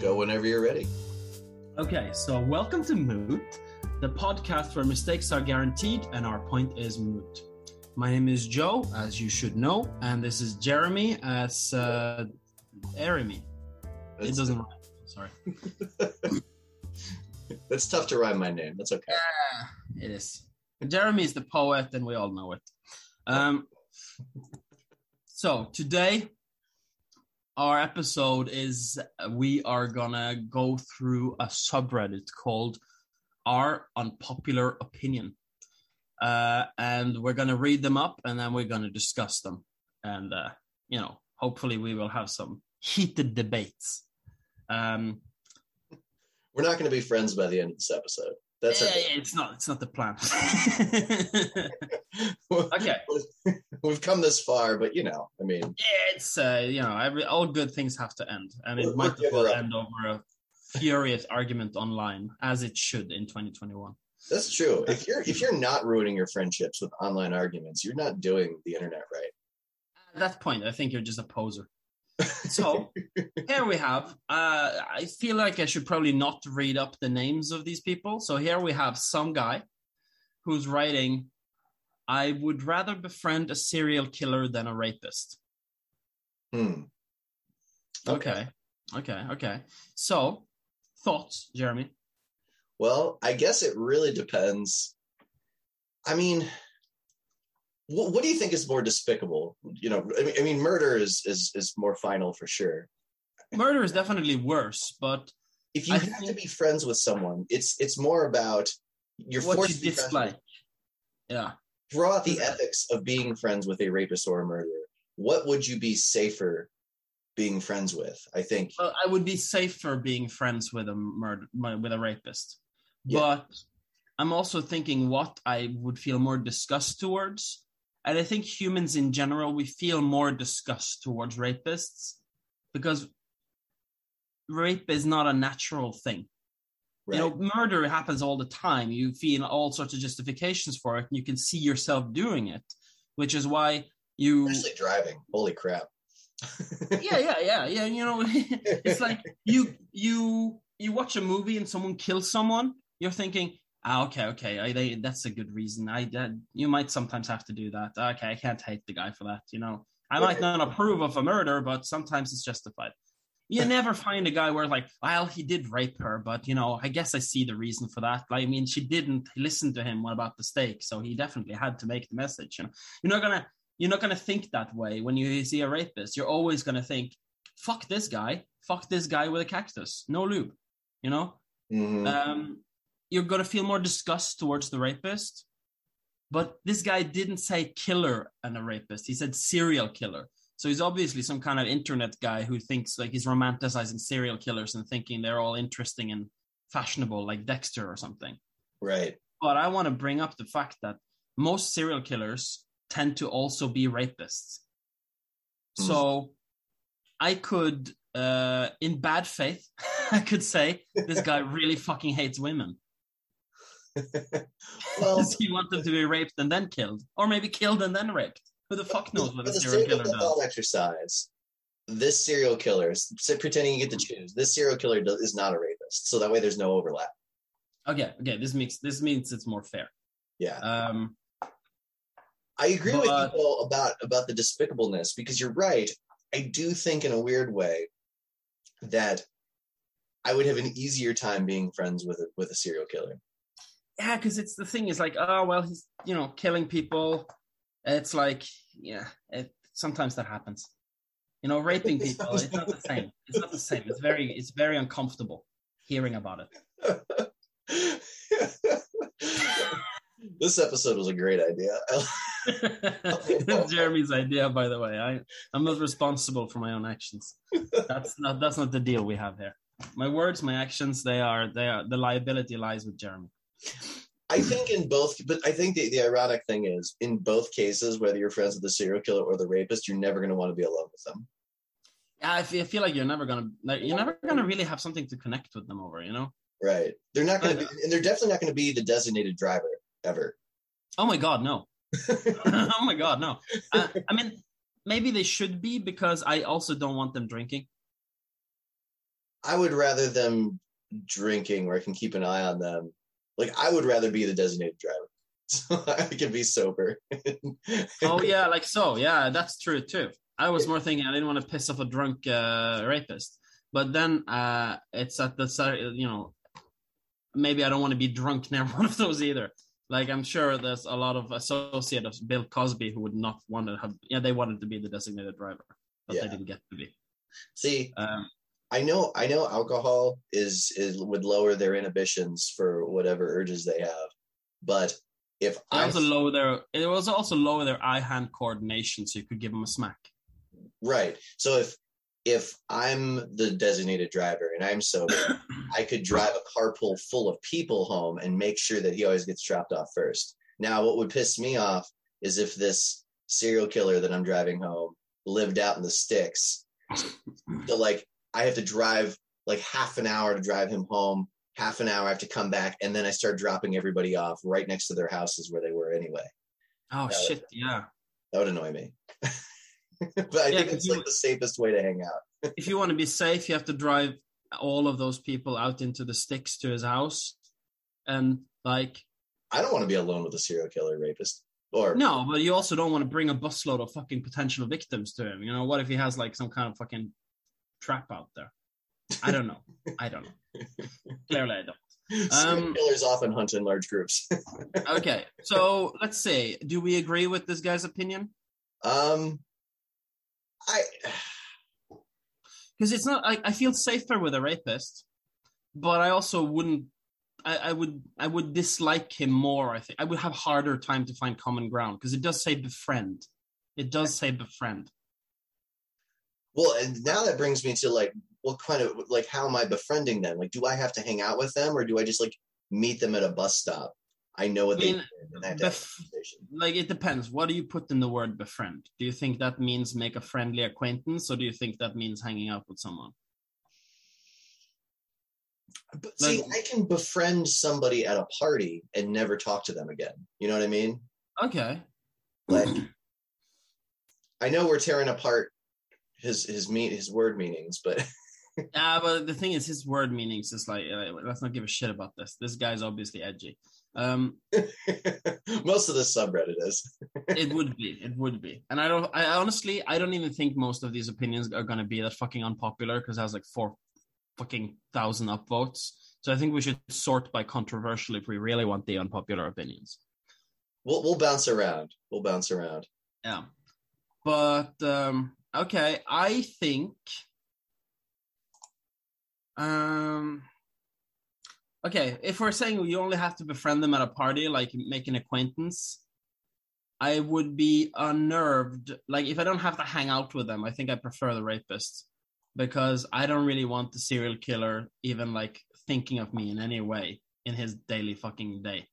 Go whenever you're ready. Okay, so welcome to Moot, the podcast where mistakes are guaranteed and our point is moot. My name is Joe, as you should know, and this is Jeremy as uh, Jeremy. It doesn't rhyme. Sorry. It's tough to rhyme my name. That's okay. It is. Jeremy is the poet, and we all know it. Um, so today, our episode is we are gonna go through a subreddit called "Our Unpopular Opinion," uh, and we're gonna read them up, and then we're gonna discuss them, and uh, you know, hopefully, we will have some heated debates. Um, We're not to be friends by the end of this episode. That's yeah, yeah, it's not. It's not the plan. okay. We've come this far, but you know, I mean, Yeah, it's uh, you know, every all good things have to end, and it might well end over a furious argument online, as it should in 2021. that's true. If you're if you're not ruining your friendships with online arguments, you're not doing the internet right. At that point, I think you're just a poser. So here we have. Uh, I feel like I should probably not read up the names of these people. So here we have some guy who's writing, "I would rather befriend a serial killer than a rapist." Hmm. Okay, okay, okay. So thoughts, Jeremy? Well, I guess it really depends. I mean, what, what do you think is more despicable? You know, I mean, I mean, murder is is is more final for sure. Murder is definitely worse, but If you I have to be friends with someone, it's it's more about you're what forced you to dislike. Yeah. Draw out the Yeah. ethics of being friends with a rapist or a murderer. What would you be safer being friends with? I think. Well, I would be safer being friends with a murder with a rapist, Yeah. but I'm also thinking what I would feel more disgust towards, and I think humans in general we feel more disgust towards rapists because rape is not a natural thing. Right. You know, murder happens all the time. You feel all sorts of justifications for it, and you can see yourself doing it, which is why you Especially driving. Holy crap. yeah, yeah, yeah, yeah. You know, it's like you you you watch a movie and someone kills someone. You're thinking, ah, okay, okay, I, they, that's a good reason. I that, you might sometimes have to do that. Okay, I can't hate the guy for that. You know, I might not approve of a murder, but sometimes it's justified. You never find a guy where like, well, he did rape her, but you know, I guess I see the reason for that. Like, I mean, she didn't listen to him. What about the steak? So he definitely had to make the message. You know, you're not gonna you're not gonna think that way when you see a rapist. You're always gonna think, fuck this guy, fuck this guy with a cactus, no lube. You know, Mhm. um, you're gonna feel more disgust towards the rapist. But this guy didn't say killer and a rapist. He said serial killer. So he's obviously some kind of internet guy who thinks like he's romanticizing serial killers and thinking they're all interesting and fashionable, like Dexter or something. right. But I want to bring up the fact that most serial killers tend to also be rapists. Hmm. So I could, uh, in bad faith, I could say this guy really fucking hates women. Well, Does he want them to be raped and then killed? Or maybe killed and then raped? Who the fuck knows what a serial killer does? exercise, this serial killer, pretending you get to choose, this serial killer do- is not a rapist. So that way there's no overlap. Okay, okay, this makes this means it's more fair. Yeah. Um, I agree with But- you though, about about the despicableness because you're right. I do think in a weird way that I would have an easier time being friends with a, with a serial killer. Yeah, because it's the thing is like, oh well, he's you know killing people. It's like, yeah, it, sometimes that happens. You know, raping people. It's not the same. It's not the same. It's very, it's very uncomfortable hearing about it. this episode was a great idea. Jeremy's idea, by the way. I, I'm not responsible for my own actions. That's not that's not the deal we have here. My words, my actions, they are they are the liability lies with Jeremy. I think in both, but I think the, the ironic thing is in both cases, whether you're friends with the serial killer or the rapist, you're never going to want to be alone with them. Yeah, I feel, I feel like you're never gonna like, you're never gonna really have something to connect with them over, you know? Right. They're not going to be, and they're definitely not going to be the designated driver ever. Oh my god, no. oh my god, no. Uh, I mean, maybe they should be because I also don't want them drinking. I would rather them drinking where I can keep an eye on them. Like I would rather be the designated driver. So I can be sober. oh yeah, like so. Yeah, that's true too. I was more thinking I didn't want to piss off a drunk uh, rapist, but then uh, it's at the. You know, maybe I don't want to be drunk near one of those either. Like I'm sure there's a lot of associates of Bill Cosby who would not want to have. Yeah, they wanted to be the designated driver, but Yeah. they didn't get to be. See, Um, I know I know alcohol is is would lower their inhibitions for whatever urges they have. But if I also lower their it was also lower their eye hand coordination, so you could give them a smack. right. So if if I'm the designated driver and I'm sober, I could drive a carpool full of people home and make sure that he always gets dropped off first. Now, what would piss me off is if this serial killer that I'm driving home lived out in the sticks. So, like, I have to drive like half an hour to drive him home, half an hour I have to come back, and then I start dropping everybody off right next to their houses where they were anyway. Oh shit! Yeah. That would annoy me. but I Yeah, think it's you- like the safest way to hang out. if you want to be safe, you have to drive all of those people out into the sticks to his house, and like I don't want to be alone with a serial killer rapist. Or no, but you also don't want to bring a busload of fucking potential victims to him. You know, what if he has like some kind of fucking trap out there? I don't know. I don't know. Clearly, I don't. um, killers often hunt in large groups. Okay, so let's see. Do we agree with this guy's opinion? um, I because it's not I, I feel safer with a rapist but i also wouldn't I, I would i would dislike him more i think i would have harder time to find common ground because it does say befriend it does say befriend well, and now that brings me to like, what kind of like, how am I befriending them? Like, do I have to hang out with them, or do I just like meet them at a bus stop? I know what I they mean, do, and I have to have a bef- like it depends what do you put in the word befriend do you think that means make a friendly acquaintance or do you think that means hanging out with someone But see, I can befriend somebody at a party and never talk to them again. You know what I mean? okay Like, I know we're tearing apart his his mean his word meanings, but Yeah, but the thing is, his word meanings is like, uh, let's not give a shit about this. This guy's obviously edgy. Um, most of the subreddit is. it would be it would be and i don't i honestly i don't even think most of these opinions are going to be that fucking unpopular because it has like four fucking thousand upvotes so i think we should sort by controversial if we really want the unpopular opinions We'll we'll bounce around. We'll bounce around. yeah but um okay i think um okay if we're saying you only have to befriend them at a party like make an acquaintance i would be unnerved. Like if i don't have to hang out with them i think i prefer the rapist because i don't really want the serial killer even like thinking of me in any way in his daily fucking day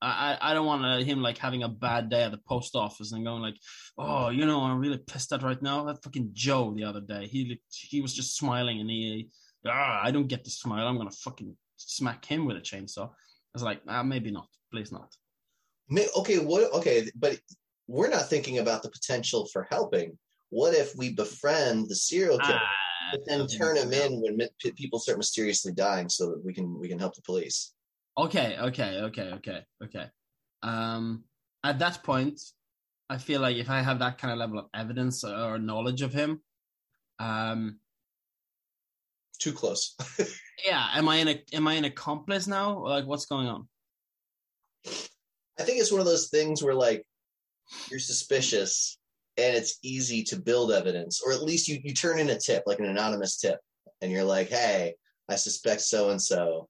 I, I don't want uh, him like having a bad day at the post office and going like, oh, you know, I'm really pissed at right now. That fucking Joe the other day, he he was just smiling and he, ah, I don't get to smile. I'm gonna fucking smack him with a chainsaw. I was like, ah, maybe not. Please not. Okay, what? Okay, but we're not thinking about the potential for helping. What if we befriend the serial killer, Ah, but then turn him in when people start mysteriously dying, so that we can we can help the police? Okay, okay, okay, okay, okay. Um, at that point, I feel like if I have that kind of level of evidence or knowledge of him, um, Too close. yeah, am I in a am I an accomplice now? Like, what's going on? I think it's one of those things where like you're suspicious and it's easy to build evidence, or at least you, you turn in a tip, like an anonymous tip, and you're like, hey, I suspect so and so.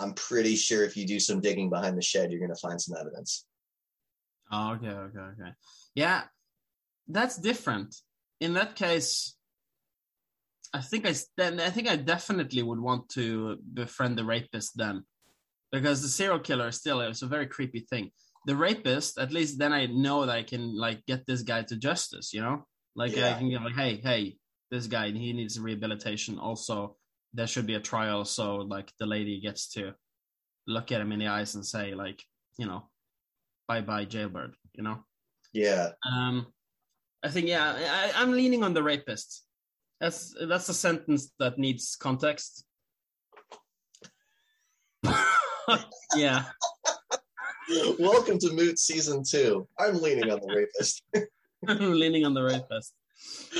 I'm pretty sure if you do some digging behind the shed, you're gonna find some evidence. Oh, okay, okay, okay. Yeah, that's different. In that case, I think I then I think I definitely would want to befriend the rapist then, because the serial killer is still it's a very creepy thing. The rapist, at least then I know that I can like get this guy to justice. You know, like I can get like, hey, hey, this guy he needs rehabilitation. Also, there should be a trial so like the lady gets to look at him in the eyes and say like, you know, bye bye jailbird. You know. Yeah. Um, I think yeah, I, I'm leaning on the rapist. That's that's a sentence that needs context. yeah. Welcome to Moot Season 2. I'm leaning on the rapist. I'm leaning on the rapist.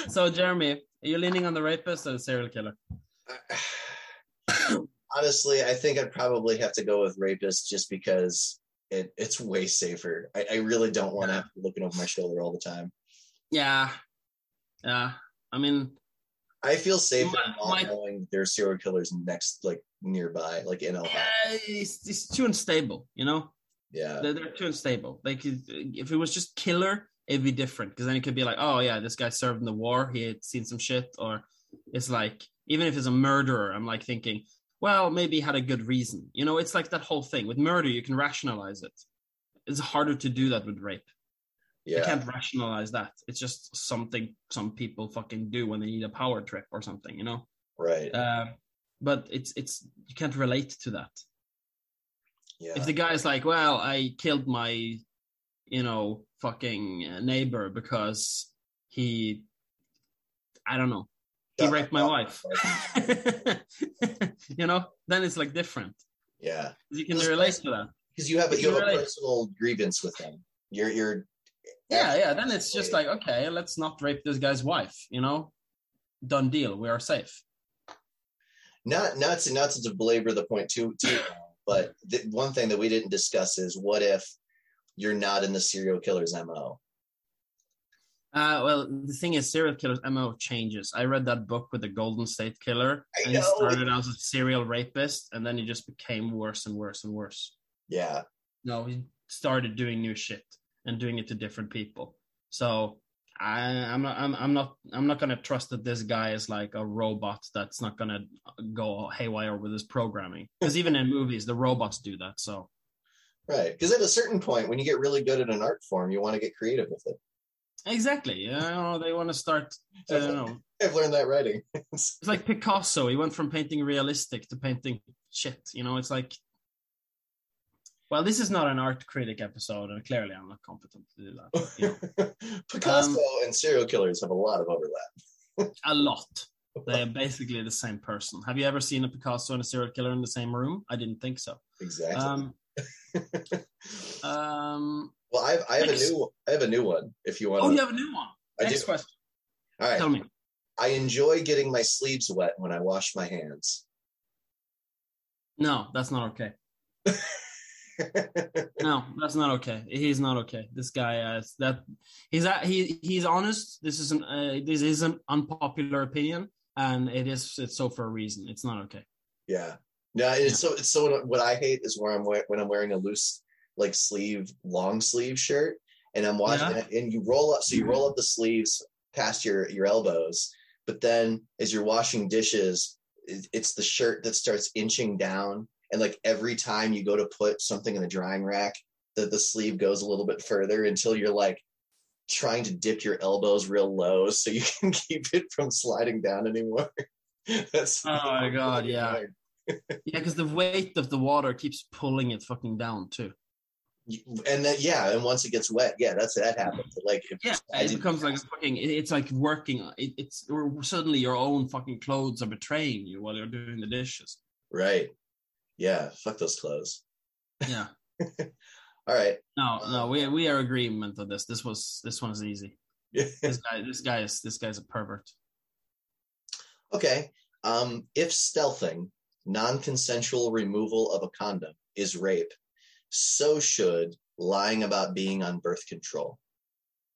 So, Jeremy, are you leaning on the rapist or the serial killer? Honestly, I think I'd probably have to go with rapist just because it, it's way safer. I, I really don't want to have to be looking over my shoulder all the time. Yeah. Yeah. I mean, I feel not my- knowing there's serial killers next, like nearby, like in Ohio. yeah, it's, it's too unstable, you know? Yeah, They're, they're too unstable. Like, if it was just killer, it'd be different because then it could be like, oh, yeah, this guy served in the war. He had seen some shit. Or it's like, even if it's a murderer, I'm like thinking, well, maybe he had a good reason. You know, it's like that whole thing. With murder, you can rationalize it. It's harder to do that with rape. I yeah, can't rationalize that. It's just something some people fucking do when they need a power trip or something, you know. right. Uh, but it's it's you can't relate to that. yeah, If the guy's like, "Well, I killed my, you know, fucking neighbor because he, I don't know, he raped my wife," you know, then it's like different. yeah, You can relate to that. because you have a, you you have a personal grievance with him. You're you're Yeah, yeah. Then it's just like, okay, let's not rape this guy's wife. You know, done deal. We are safe. not not to not to belabor the point too too but the, one thing that we didn't discuss is what if you're not in the serial killer's mo Uh, well, the thing is, serial killers' MO changes. I read that book with the Golden State Killer, I and he started out as a serial rapist, and then he just became worse and worse and worse. yeah No, he started doing new shit and doing it to different people. So I, I'm not, I'm, I'm not, I'm not gonna trust that this guy is like a robot that's not gonna go haywire with his programming. Because even in movies, the robots do that. So right because at a certain point when you get really good at an art form you want to get creative with it exactly, you know, they want to start. I don't know. i've learned that writing It's like Picasso. He went from painting realistic to painting shit. You know, it's like. Well, this is not an art critic episode, and clearly I'm not competent to do that. you know, picasso Um, and serial killers have a lot of overlap a lot. They're basically the same person. Have you ever seen a Picasso and a serial killer in the same room? I didn't think so. exactly Um, um, well I've, i have a new i have a new one if you want oh, you have a new one. I Next do. question. all right Tell me. i enjoy getting my sleeves wet when i wash my hands No, that's not okay. No, that's not okay. He's not okay. This guy uh, that he's at, he he's honest. This is an uh, this is an unpopular opinion, and it is it's so for a reason. It's not okay. Yeah. No, it's so it's so what I hate is where I'm when I'm wearing a loose like sleeve long sleeve shirt and I'm washing Yeah. it and you roll up so you mm-hmm. roll up the sleeves past your your elbows, but then as you're washing dishes, it's the shirt that starts inching down and like every time you go to put something in the drying rack, the the sleeve goes a little bit further until you're like trying to dip your elbows real low so you can keep it from sliding down anymore. That's Oh my God, yeah. Yeah, because the weight of the water keeps pulling it fucking down too. And then yeah, and once it gets wet, yeah, that's that happens. Like if Yeah, it becomes like a fucking. It's like working. It, it's or suddenly your own fucking clothes are betraying you while you're doing the dishes. right, yeah, fuck those clothes. Yeah. All right, No, no, we we are agreement on this. This was this one is easy. yeah, This guy, this guy is this guy's a pervert. okay. Um, if stealthing, non-consensual removal of a condom is rape, so should lying about being on birth control.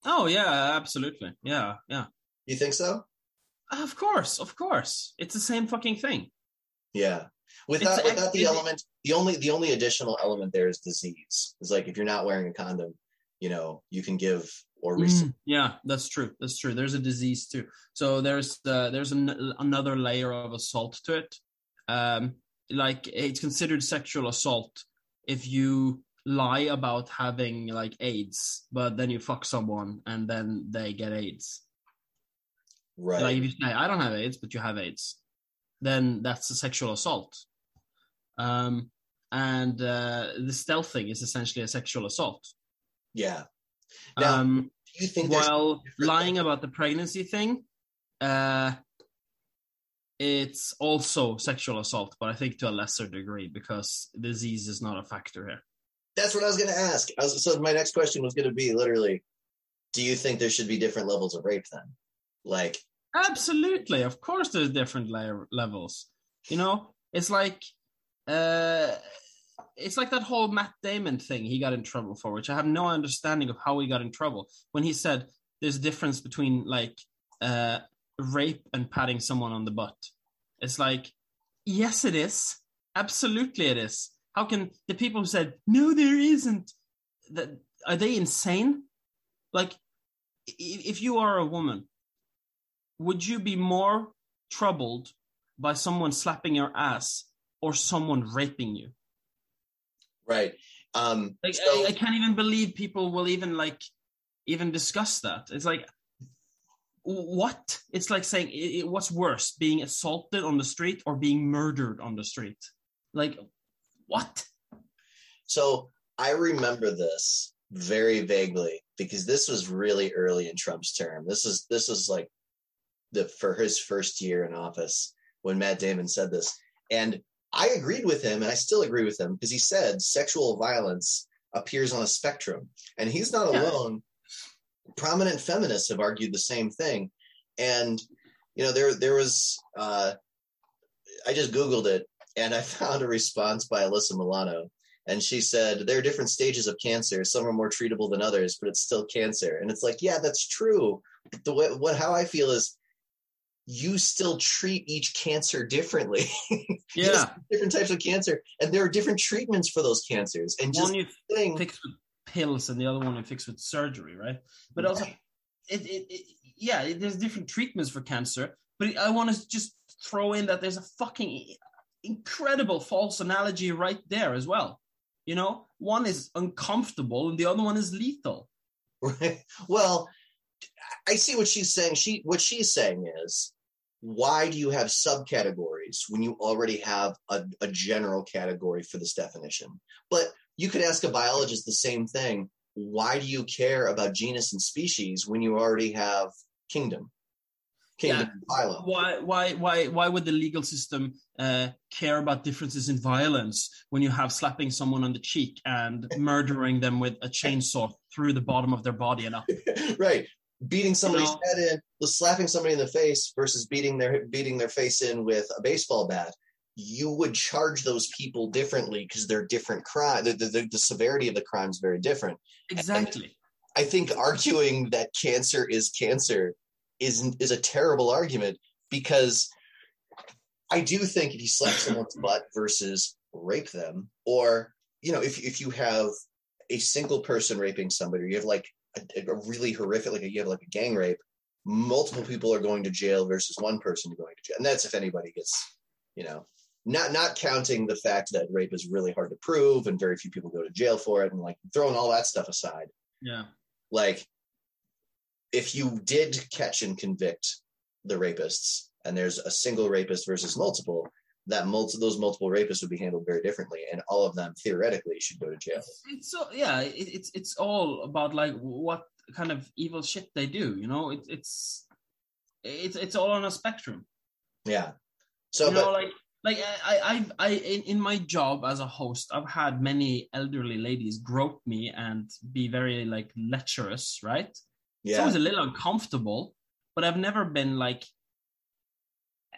Oh yeah, absolutely. Yeah, yeah. You think so? Of course, of course. It's the same fucking thing. Yeah. Without It's- without the it- element, the only the only additional element there is disease. It's like if you're not wearing a condom, you know, you can give or receive. Mm, yeah, that's true. That's true. There's a disease too. So there's uh, there's an, another layer of assault to it. Um, like it's considered sexual assault if you lie about having like AIDS, but then you fuck someone and then they get AIDS. Right. Like if you say I don't have AIDS, but you have AIDS, then that's a sexual assault. Um, and uh, the stealthing is essentially a sexual assault. yeah. Now, um, Do you think while lying about the pregnancy thing, uh, it's also sexual assault, but I think to a lesser degree because disease is not a factor here. That's what I was going to ask. Was, so my next question was going to be literally, do you think there should be different levels of rape then? Like, absolutely, of course, there's different layer, levels. You know, it's like, uh, it's like that whole Matt Damon thing he got in trouble for, which I have no understanding of how he got in trouble when he said there's a difference between like uh, rape and patting someone on the butt. It's like, yes, it is. Absolutely, it is. How can the people who said no, there isn't? That are they insane? Like, if you are a woman, would you be more troubled by someone slapping your ass or someone raping you? Right. Um, like, so- I, I can't even believe people will even like even discuss that. It's like what? It's like saying it, what's worse, being assaulted on the street or being murdered on the street? Like what? So I remember this very vaguely because this was really early in Trump's term. This is this is like the for his first year in office when Matt Damon said this. And I agreed with him and I still agree with him because he said sexual violence appears on a spectrum. And he's not yeah. alone. Prominent feminists have argued the same thing. And you know, there there was uh I just Googled it and I found a response by Alyssa Milano. And she said, There are different stages of cancer. Some are more treatable than others, but it's still cancer. And it's like, yeah, that's true. But the way, what how I feel is you still treat each cancer differently. Yeah. different types of cancer. And there are different treatments for those cancers. And just one you thing, with pills and the other one you fix with surgery, right? But also it, it, it yeah, it, there's different treatments for cancer. But I want to just throw in that there's a fucking incredible false analogy right there as well. You know, one is uncomfortable and the other one is lethal. Right. Well, I see what she's saying. She what she's saying is why do you have subcategories when you already have a, a general category for this definition? But you could ask a biologist the same thing. Why do you care about genus and species when you already have kingdom? Kingdom yeah. Why, why, why, why would the legal system uh, care about differences in violence when you have slapping someone on the cheek and murdering them with a chainsaw through the bottom of their body and up? right beating somebody's you know, head in, slapping somebody in the face versus beating their beating their face in with a baseball bat, you would charge those people differently because they're different crime. The, the, the, severity of the crime is very different. Exactly. And I think arguing that cancer is cancer is is a terrible argument because I do think if you slap someone's butt versus rape them, or you know, if if you have a single person raping somebody, or you have like a, a really horrific, like you have like a gang rape, multiple people are going to jail versus one person going to jail, and that's if anybody gets, you know, not not counting the fact that rape is really hard to prove and very few people go to jail for it, and like throwing all that stuff aside. Yeah, like if you did catch and convict the rapists, and there's a single rapist versus multiple, that multi- those multiple rapists would be handled very differently, and all of them theoretically should go to jail. It's so yeah, it, it's it's all about like what kind of evil shit they do. You know, it, it's it's it's all on a spectrum. Yeah. So, you but, know, like like I I I in, in my job as a host, I've had many elderly ladies grope me and be very like lecherous, right? Yeah. It's always a little uncomfortable, but I've never been like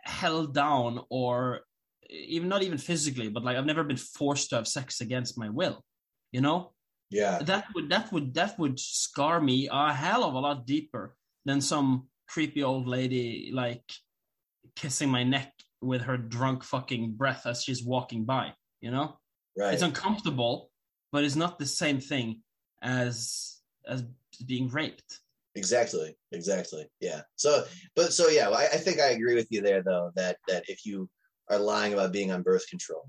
held down or even not even physically, but like I've never been forced to have sex against my will. You know? Yeah. That would that would that would scar me a hell of a lot deeper than some creepy old lady like kissing my neck with her drunk fucking breath as she's walking by, you know? Right. It's uncomfortable, but it's not the same thing as as being raped. Exactly. Exactly. Yeah. So, but so yeah, I, I think I agree with you there, though. That that if you are lying about being on birth control.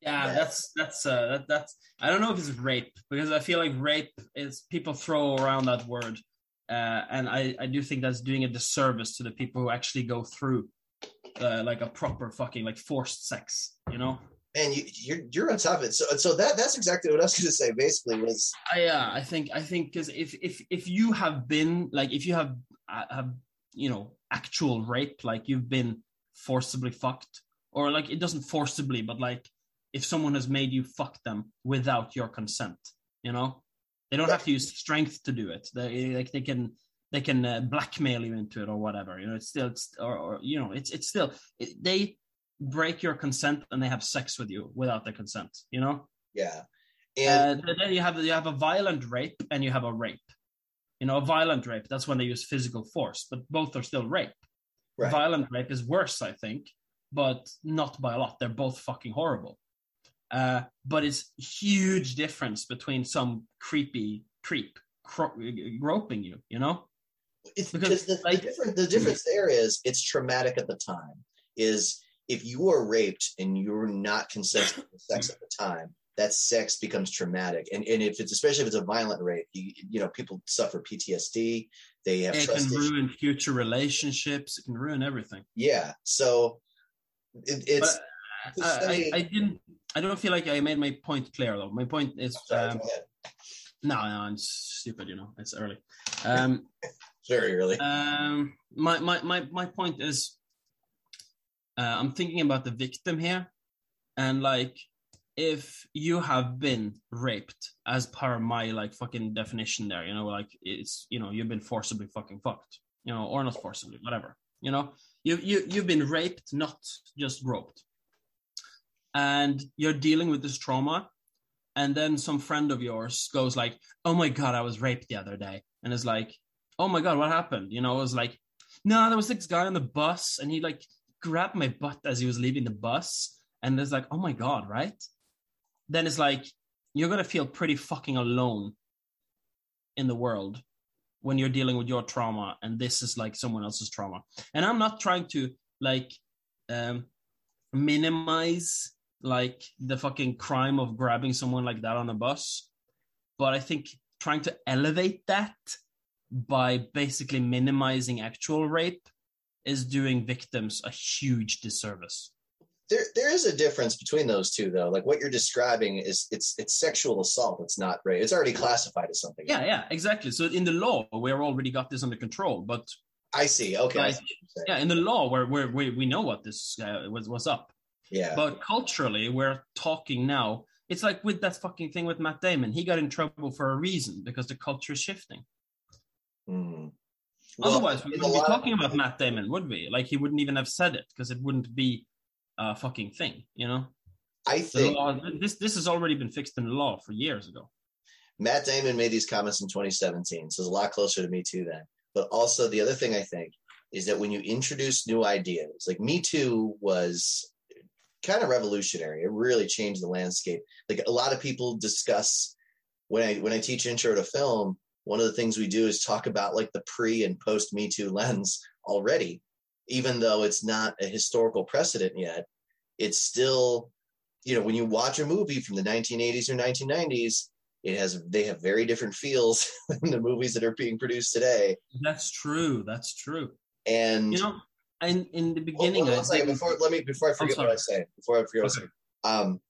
Yeah, that's that's uh that, that's I don't know if it's rape because I feel like rape is people throw around that word, uh, and I I do think that's doing a disservice to the people who actually go through uh, like a proper fucking like forced sex, you know. And you, you're you're on top of it. So so that that's exactly what I was going to say. Basically, was I uh, I think I think because if if if you have been like if you have uh, have you know actual rape like you've been forcibly fucked, or like it doesn't forcibly, but like if someone has made you fuck them without your consent, you know, they don't have to use strength to do it. They like they can they can uh, blackmail you into it or whatever. You know, it's still it's, or, or you know it's it's still it, they break your consent and they have sex with you without their consent. You know. Yeah. And uh, then you have you have a violent rape and you have a rape. You know, a violent rape that's when they use physical force, but both are still rape. Right. Violent rape is worse, I think, but not by a lot. They're both fucking horrible. Uh, but it's huge difference between some creepy creep cro- groping you, you know? It's because the, like, the, difference, the difference there is it's traumatic at the time. Is if you are raped and you're not consenting to sex at the time, that sex becomes traumatic. And and if it's especially if it's a violent rape, you you know people suffer PTSD. They have it can ruin future relationships. It can ruin everything. Yeah. So it, it's. But, uh, I, I didn't. I don't feel like I made my point clear though. My point is. Um, no, no, it's stupid. You know, it's early. Um, Very early. Um, my my my my point is, uh, I'm thinking about the victim here, and like if you have been raped as per my like fucking definition there, you know, like it's you know, you've been forcibly fucking fucked, you know, or not forcibly, whatever. You know, you you you've been raped, not just groped. And you're dealing with this trauma. And then some friend of yours goes like, Oh my god, I was raped the other day. And is like, Oh my god, what happened? You know, it was like, No, there was this guy on the bus and he like grabbed my butt as he was leaving the bus. And it's like, oh my God, right? then it's like you're to feel pretty fucking alone in the world when you're dealing with your trauma and this is like someone else's trauma and i'm not trying to like um minimize like the fucking crime of grabbing someone like that on a bus but i think trying to elevate that by basically minimizing actual rape is doing victims a huge disservice. There there is a difference between those two though. Like what you're describing is it's it's sexual assault. It's not rape. It's already classified as something. Yeah yeah exactly. So in the law we're already got this under control but i see. Okay like, I yeah in the law where where we, we know what this uh, was was up. Yeah. But culturally we're talking now it's like with that fucking thing with matt damon. He got in trouble for a reason because the culture is shifting mm. well, otherwise we wouldn't be talking about matt damon would we like he wouldn't even have said it because it wouldn't be a fucking thing. You know, I think law, this this has already been fixed in the law for years ago. Matt Damon made these comments in 2017, so it's a lot closer to Me Too then. But also the other thing I think is that when you introduce new ideas, like Me Too was kind of revolutionary. It really changed the landscape. Like a lot of people discuss when I when I teach intro to film, one of the things we do is talk about like the pre and post Me Too lens already even though it's not a historical precedent yet, it's still, you know, when you watch a movie from the 1980s or 1990s, it has they have very different feels than the movies that are being produced today. That's true. That's true. And you know, in in the beginning, well, well, before let me before I forget what I say, before I forget okay. what I say, um,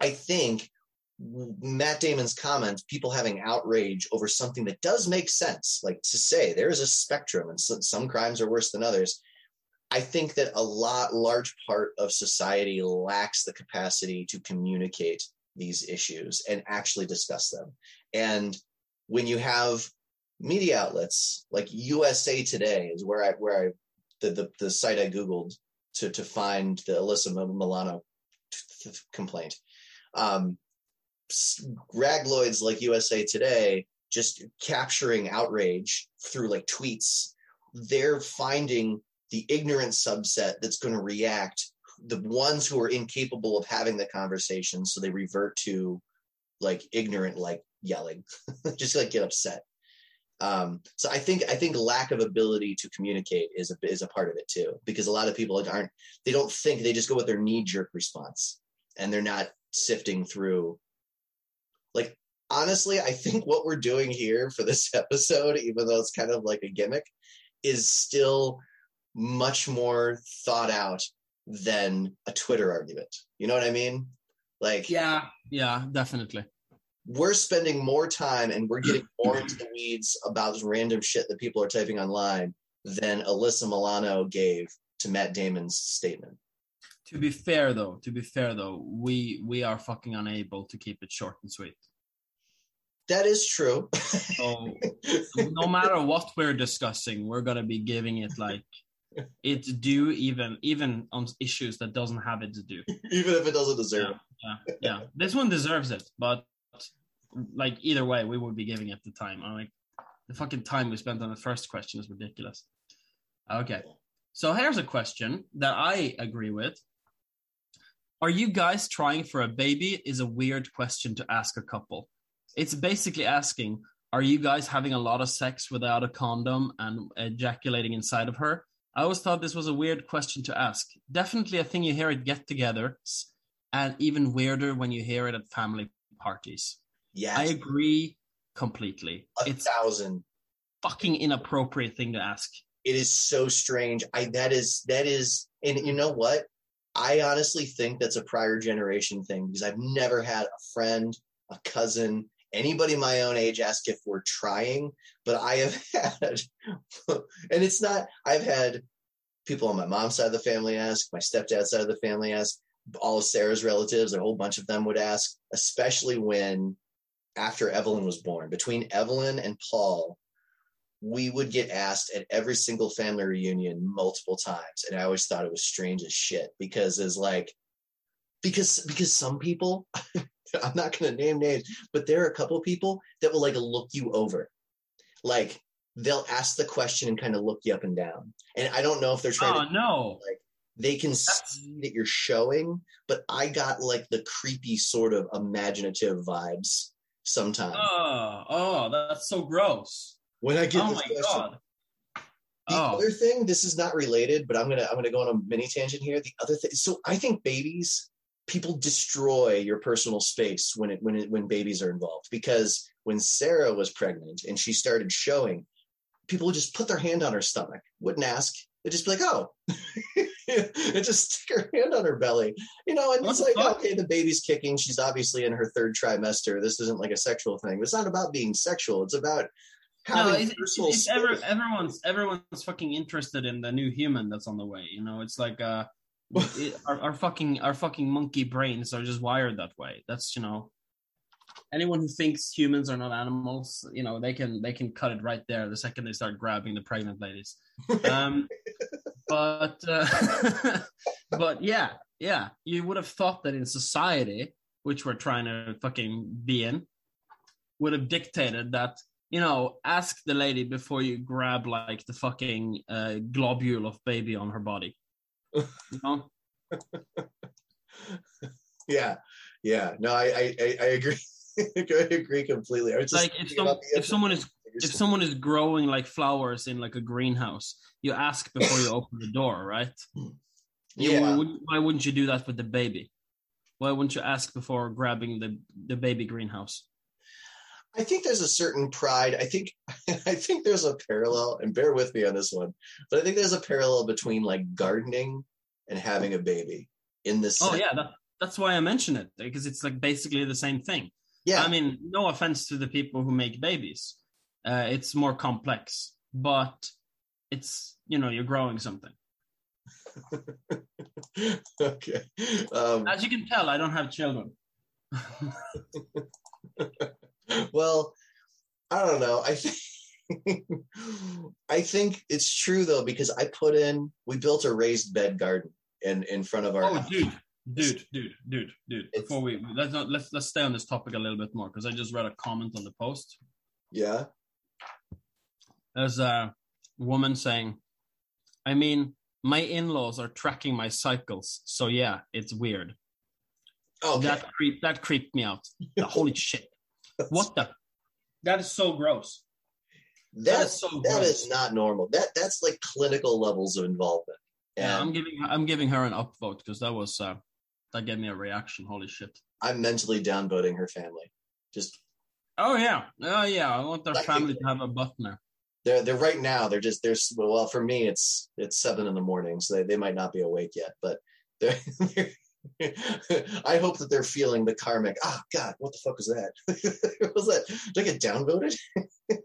I think Matt Damon's comments, people having outrage over something that does make sense, like to say there is a spectrum and some, some crimes are worse than others. I think that a lot, large part of society lacks the capacity to communicate these issues and actually discuss them. And when you have media outlets like USA Today is where I where I the the, the site I googled to to find the Alyssa Milano complaint. Um, ragloids like USA Today just capturing outrage through like tweets. They're finding the ignorant subset that's going to react the ones who are incapable of having the conversation so they revert to like ignorant like yelling just like get upset um, so i think i think lack of ability to communicate is a is a part of it too because a lot of people aren't they don't think they just go with their knee jerk response and they're not sifting through honestly i think what we're doing here for this episode even though it's kind of like a gimmick is still much more thought out than a Twitter argument. You know what I mean? Like, yeah, yeah, definitely. We're spending more time and we're getting more into the weeds about random shit that people are typing online than Alyssa Milano gave to Matt Damon's statement. To be fair, though, to be fair though, we we are fucking unable to keep it short and sweet. That is true. So no matter what we're discussing, we're gonna be giving it like it's due, even even on issues that doesn't have it to do. Even if it doesn't deserve Yeah, yeah, yeah. This one deserves it, but like either way, we would be giving it the time. I'm like the fucking time we spent on the first question is ridiculous. Okay, so here's a question that I agree with. Are you guys trying for a baby? Is a weird question to ask a couple. It's basically asking, are you guys having a lot of sex without a condom and ejaculating inside of her? I always thought this was a weird question to ask. Definitely a thing you hear at get togethers, and even weirder when you hear it at family parties. Yes. I agree completely. a It's thousand. fucking inappropriate thing to ask. It is so strange. I that is that is and you know what? I honestly think that's a prior generation thing because I've never had a friend, a cousin, anybody my own age ask if we're trying, but I have had and it's not I've had people on my mom's side of the family ask, my stepdad's side of the family ask, all of Sarah's relatives, a whole bunch of them would ask, especially when after Evelyn was born. Between Evelyn and Paul, we would get asked at every single family reunion multiple times. And I always thought it was strange as shit because it's like because because some people I'm not gonna name names, but there are a couple people that will like look you over. Like they'll ask the question and kind of look you up and down. And I don't know if they're trying Oh to no. Like they can That's- see that you're showing, but I got like the creepy sort of imaginative vibes sometimes Oh, oh, that's so gross. when I get Oh this my question. god. The Oh, other thing, this is not related, but I'm gonna I'm gonna go on a mini tangent here. The other thing, so I think babies, people destroy your personal space when it when it when babies are involved because when Sarah was pregnant and she started showing, people would just put their hand on her stomach, wouldn't ask. They'd just be like, oh, and just stick her hand on her belly, you know. And it's like, okay, the baby's kicking. She's obviously in her third trimester. This isn't like a sexual thing. It's not about being sexual. It's about having no, it's, personal it's, it's ever, space. everyone's everyone's fucking interested in the new human that's on the way. You know, it's like uh, it, our, our fucking our fucking monkey brains are just wired that way. That's you know, anyone who thinks humans are not animals, you know, they can they can cut it right there the second they start grabbing the pregnant ladies. Um, but uh, but yeah, yeah, you would have thought that in society, which we're trying to fucking be in, would have dictated that you know, ask the lady before you grab like the fucking uh, globule of baby on her body. You know? Yeah, yeah. No, I I, I, agree. I agree completely. I was like if some, if someone is if someone is growing like flowers in like a greenhouse, you ask before you open the door, right? You- yeah, why, wouldn't, why wouldn't you do that with the baby? Why wouldn't you ask before grabbing the the baby greenhouse? I think there's a certain pride. I think I think there's a parallel, and bear with me on this one, but I think there's a parallel between like gardening and having a baby in this. Oh sense. yeah, that, that's why I mention it because it's like basically the same thing. yeah. I mean, no offense to the people who make babies. Uh, it's more complex, but it's you know you're growing something. okay. Um, As you can tell, I don't have children. well, I don't know. I think I think it's true though because I put in. We built a raised bed garden in in front of our. Oh, house. dude, dude, dude, dude, dude. It's- Before we let's not let's let's stay on this topic a little bit more because I just read a comment on the post. Yeah. There's a woman saying, "I mean, my in-laws are tracking my cycles, so yeah, it's weird. Okay. That creep that creeped me out. Holy shit! What the? That is so gross. that That's is so that gross. is not normal. That that's like clinical levels of involvement. Yeah, I'm giving I'm giving her an upvote because that was uh, that gave me a reaction. Holy shit! I'm mentally downvoting her family. Just Oh yeah, oh yeah. I want their Like- family to have a butler. they're they're right now. They're just they're well for me it's it's seven in the morning, so they, they might not be awake yet. But they're, I hope that they're feeling the karmic. Ah, God, what the fuck was that? what was that? Did I get downvoted?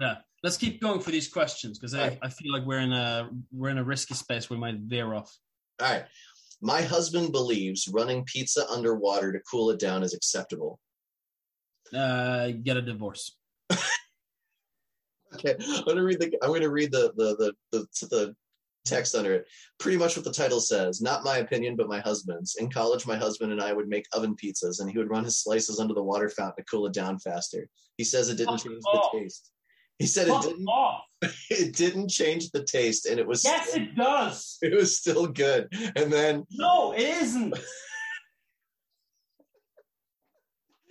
Yeah, let's keep going for these questions because I, Alright. I feel like we're in a we're in a risky space. We might veer off. All right. My husband believes running pizza underwater to cool it down is acceptable. Uh, get a divorce. Okay, I'm gonna read the. I'm gonna read the the the the, the text under it. Pretty much what the title says. Not my opinion, but my husband's. In college, my husband and I would make oven pizzas, and he would run his slices under the water fountain to cool it down faster. He says it didn't change the taste. He said it didn't. off. It didn't change the taste, and it was. Yes, still, it does. it was still good. And then No, it isn't.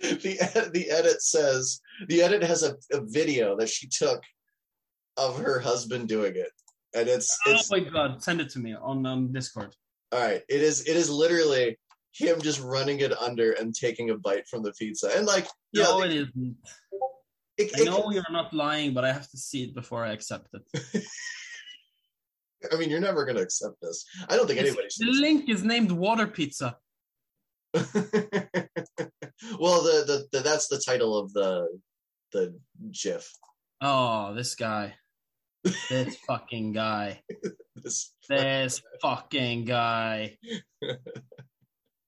the ed- the edit says the edit has a, a video that she took of her husband doing it, and it's Oh my god, send it to me on um, Discord. all right. It is it is literally him just running it under and taking a bite from the pizza, and like you No, know, it isn't. it, I know you're not lying, but I have to see it before I accept it. I mean, you're never gonna accept this. I don't think It's- anybody the link is named Water Pizza. well, the, the the that's the title of the the GIF. Oh, this guy. This fucking guy. This This fucking guy.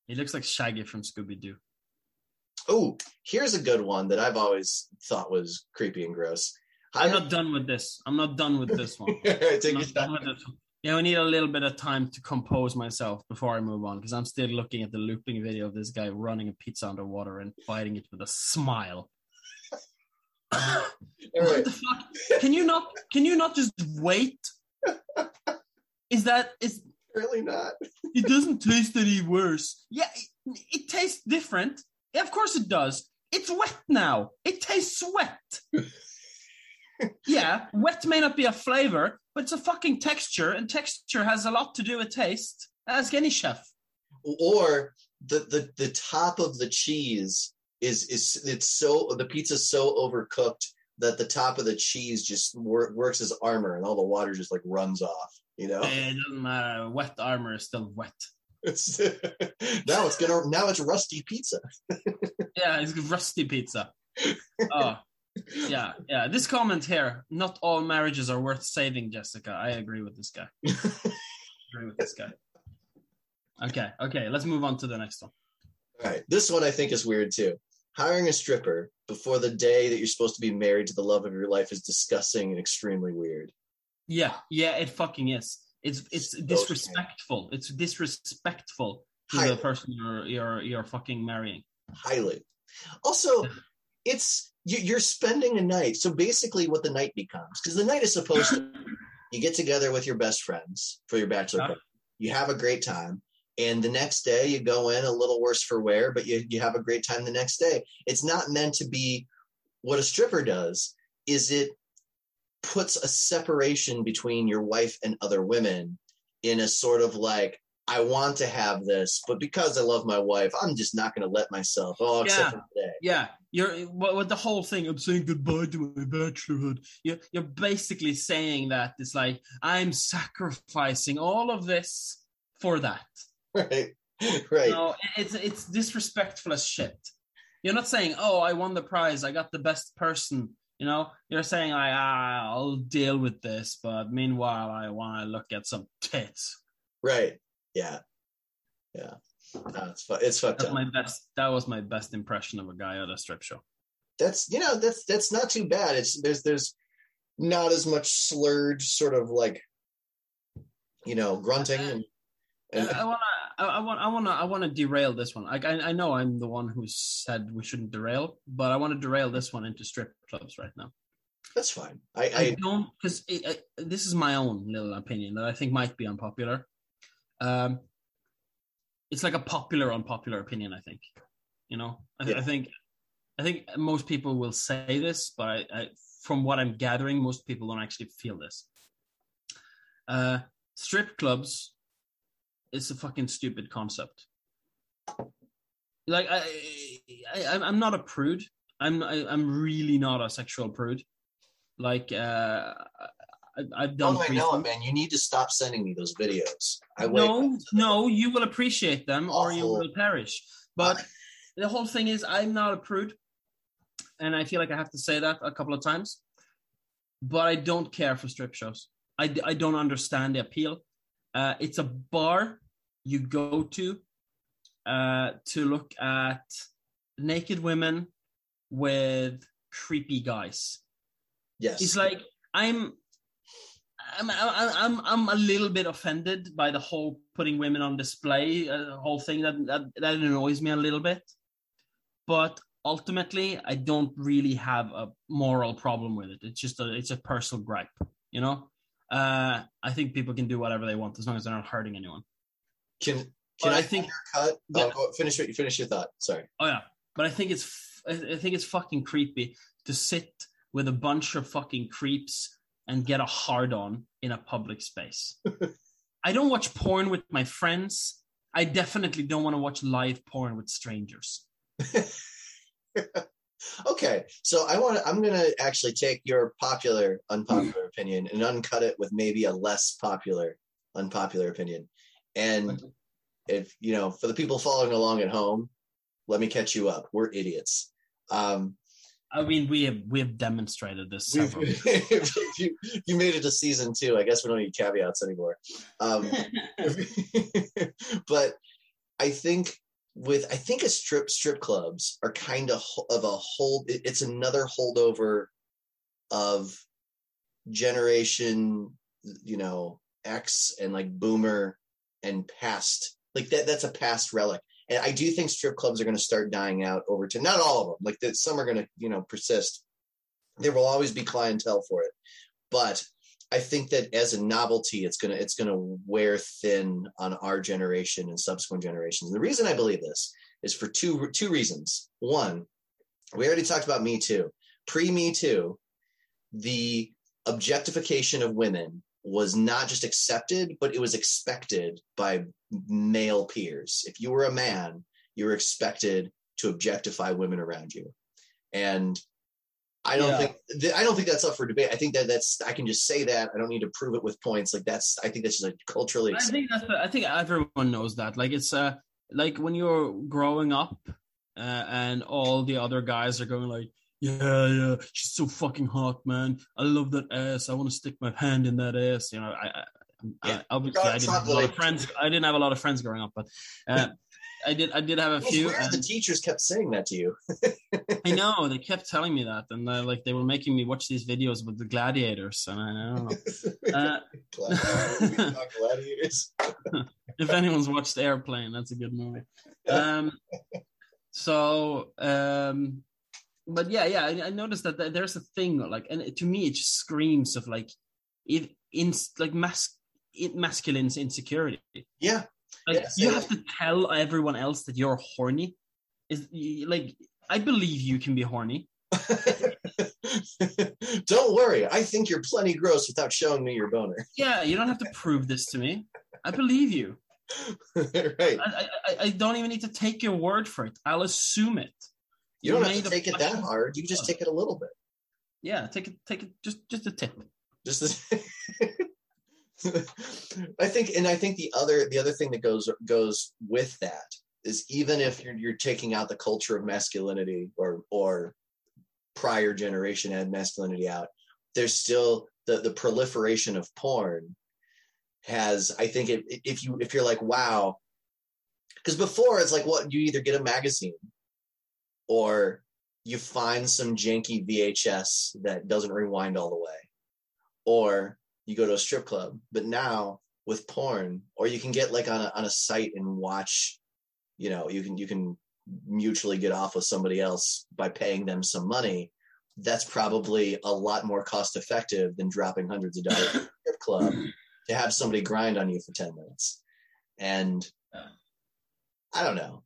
He looks like Shaggy from Scooby Doo. Oh, here's a good one that I've always thought was creepy and gross. I'm not done with this. I'm not done with this one. Take your time. with this one. Yeah, I need a little bit of time to compose myself before I move on because I'm still looking at the looping video of this guy running a pizza underwater and biting it with a smile. All What the fuck? Can you not? Can you not just wait? Is that is? Really not. It doesn't taste any worse. Yeah, it, it tastes different. Yeah, of course it does. It's wet now. It tastes wet. yeah, wet may not be a flavor, but it's a fucking texture, and texture has a lot to do with taste. Ask any chef. Or the the the top of the cheese is is it's so the pizza's so overcooked that the top of the cheese just wor- works as armor and all the water just like runs off. You know. Eh, It doesn't matter. Wet armor is still wet. It's, now it's gonna now it's rusty pizza. Yeah, it's rusty pizza. Oh, yeah, yeah. This comment here: not all marriages are worth saving. Jessica, I agree with this guy. agree with this guy. Okay, okay. Let's move on to the next one. All right, this one I think is weird too. Hiring a stripper before the day that you're supposed to be married to the love of your life is disgusting and extremely weird. Yeah, yeah. It fucking is. It's it's So disrespectful. It's disrespectful to Highly. the person you're you're you're fucking marrying. Highly. Also, it's you, you're spending a night. So basically, what the night becomes, because the night is supposed to, you get together with your best friends for your bachelor Yeah. party. You have a great time, and the next day you go in a little worse for wear, but you you have a great time the next day. It's not meant to be what a stripper does. Is it puts a separation between your wife and other women in a sort of like I want to have this, but because I love my wife, I'm just not going to let myself. Oh, except Yeah. for today. Yeah, you're what, what the whole thing. I'm saying goodbye to my bachelorhood. You're you're basically saying that it's like I'm sacrificing all of this for that. Right, right. No, it's it's disrespectful as shit. You're not saying, "Oh, I won the prize. I got the best person." You know, you're saying, "I ah, I'll deal with this," but meanwhile, I want to look at some tits. Right. Yeah. Yeah. No, it's fucked That's up. my best. That was my best impression of a guy at a strip show. That's you know that's that's not too bad. It's there's there's not as much slurred sort of like you know grunting and, and I want I want. I want to. I want to derail this one. Like, I, I know I'm the one who said we shouldn't derail, but I want to derail this one into strip clubs right now. that's fine. I, I I don't because this is my own little opinion that I think might be unpopular. Um, it's like a popular, unpopular opinion. I think, you know, I, th- I think, I think most people will say this, but I, I, from what I'm gathering, most people don't actually feel this. Uh, strip clubs is a fucking stupid concept. Like I, I I'm- not a prude. I'm I, I'm really not a sexual prude. Like uh, I, I've done. oh I know man. You need to stop sending me those videos. I. No, no, you will appreciate them or you will perish. But the whole thing is, I'm not a prude, and I feel like I have to say that a couple of times. but I don't care for strip shows. I, I don't understand the appeal. Uh, it's a bar you go to uh, to look at naked women with creepy guys. Yes. It's like I'm I'm I'm I'm a little bit offended by the whole putting women on display uh, whole thing that, that that annoys me a little bit. But ultimately, I don't really have a moral problem with it. It's just a it's a personal gripe, you know. Uh, I think people can do whatever they want as long as they're not hurting anyone. Can can But I, think- cut? Yeah. Oh, finish what finish your thought. Sorry. Oh yeah, but I think it's I think it's fucking creepy to sit with a bunch of fucking creeps and get a hard on in a public space. I don't watch porn with my friends. I definitely don't want to watch live porn with strangers. Okay, so I want to. I'm going to actually take your popular, unpopular opinion and uncut it with maybe a less popular, unpopular opinion. And if you know, for the people following along at home, let me catch you up. We're idiots. Um, I mean, we have we have demonstrated this several. you, you made it to season two. I guess we don't need caveats anymore. Um, but I think with I think a strip strip clubs are kind of of a hold. it- It's another holdover of generation, you know, X and like boomer and past. Like that. That's a past relic. And I do think strip clubs are going to start dying out over to Not all of them. Like that, some are going to you know persist. There will always be clientele for it, but I think that as a novelty, it's gonna it's gonna wear thin on our generation and subsequent generations. And the reason I believe this is for two two reasons. One, we already talked about Me Too. Pre Me Too, the objectification of women was not just accepted, but it was expected by male peers. If you were a man, you were expected to objectify women around you, and I don't Yeah. think th- I don't think that's up for debate. I think that that's I can just say that I don't need to prove it with points. Like that's I think that's just like culturally. I think that's I think everyone knows that. Like it's uh like when you're growing up uh, and all the other guys are going like, yeah, yeah, she's so fucking hot, man. I love that ass. I want to stick my hand in that ass. You know, I, I, Yeah. I obviously I didn't have a lot of friends. I didn't have a lot of friends growing up, but uh, I did. I did have a few. and- the teachers kept saying that to you. I know they kept telling me that, and uh, like they were making me watch these videos with the gladiators, and I, don't know. Uh, Gladiators. Gladiators. if anyone's watched Airplane, that's a good movie. Um, so, um, but yeah, yeah, I, I noticed that th- there's a thing like, and to me, it just screams of like, it in like mas- it, masculine insecurity. Yeah. Like Yeah, you have to tell everyone else that you're horny. Is like I believe you can be horny. don't worry. I think you're plenty gross without showing me your boner. Yeah, you don't have to prove this to me. I believe you. right. I, I, I don't even need to take your word for it. I'll assume it. You don't have to take it that hard. You just take it a little bit. Yeah, take it, take it, just, just a tip. just I think and I think the other the other thing that goes goes with that is even if you're you're taking out the culture of masculinity or or prior generation had masculinity out, there's still the the proliferation of porn has I think it, if you if you're like wow because before it's like what you either get a magazine or you find some janky VHS that doesn't rewind all the way or you go to a strip club. But now with porn, or you can get like on a on a site and watch, you know, you can you can mutually get off with somebody else by paying them some money. That's probably a lot more cost effective than dropping hundreds of dollars at a strip club to have somebody grind on you for 10 minutes. And I don't know.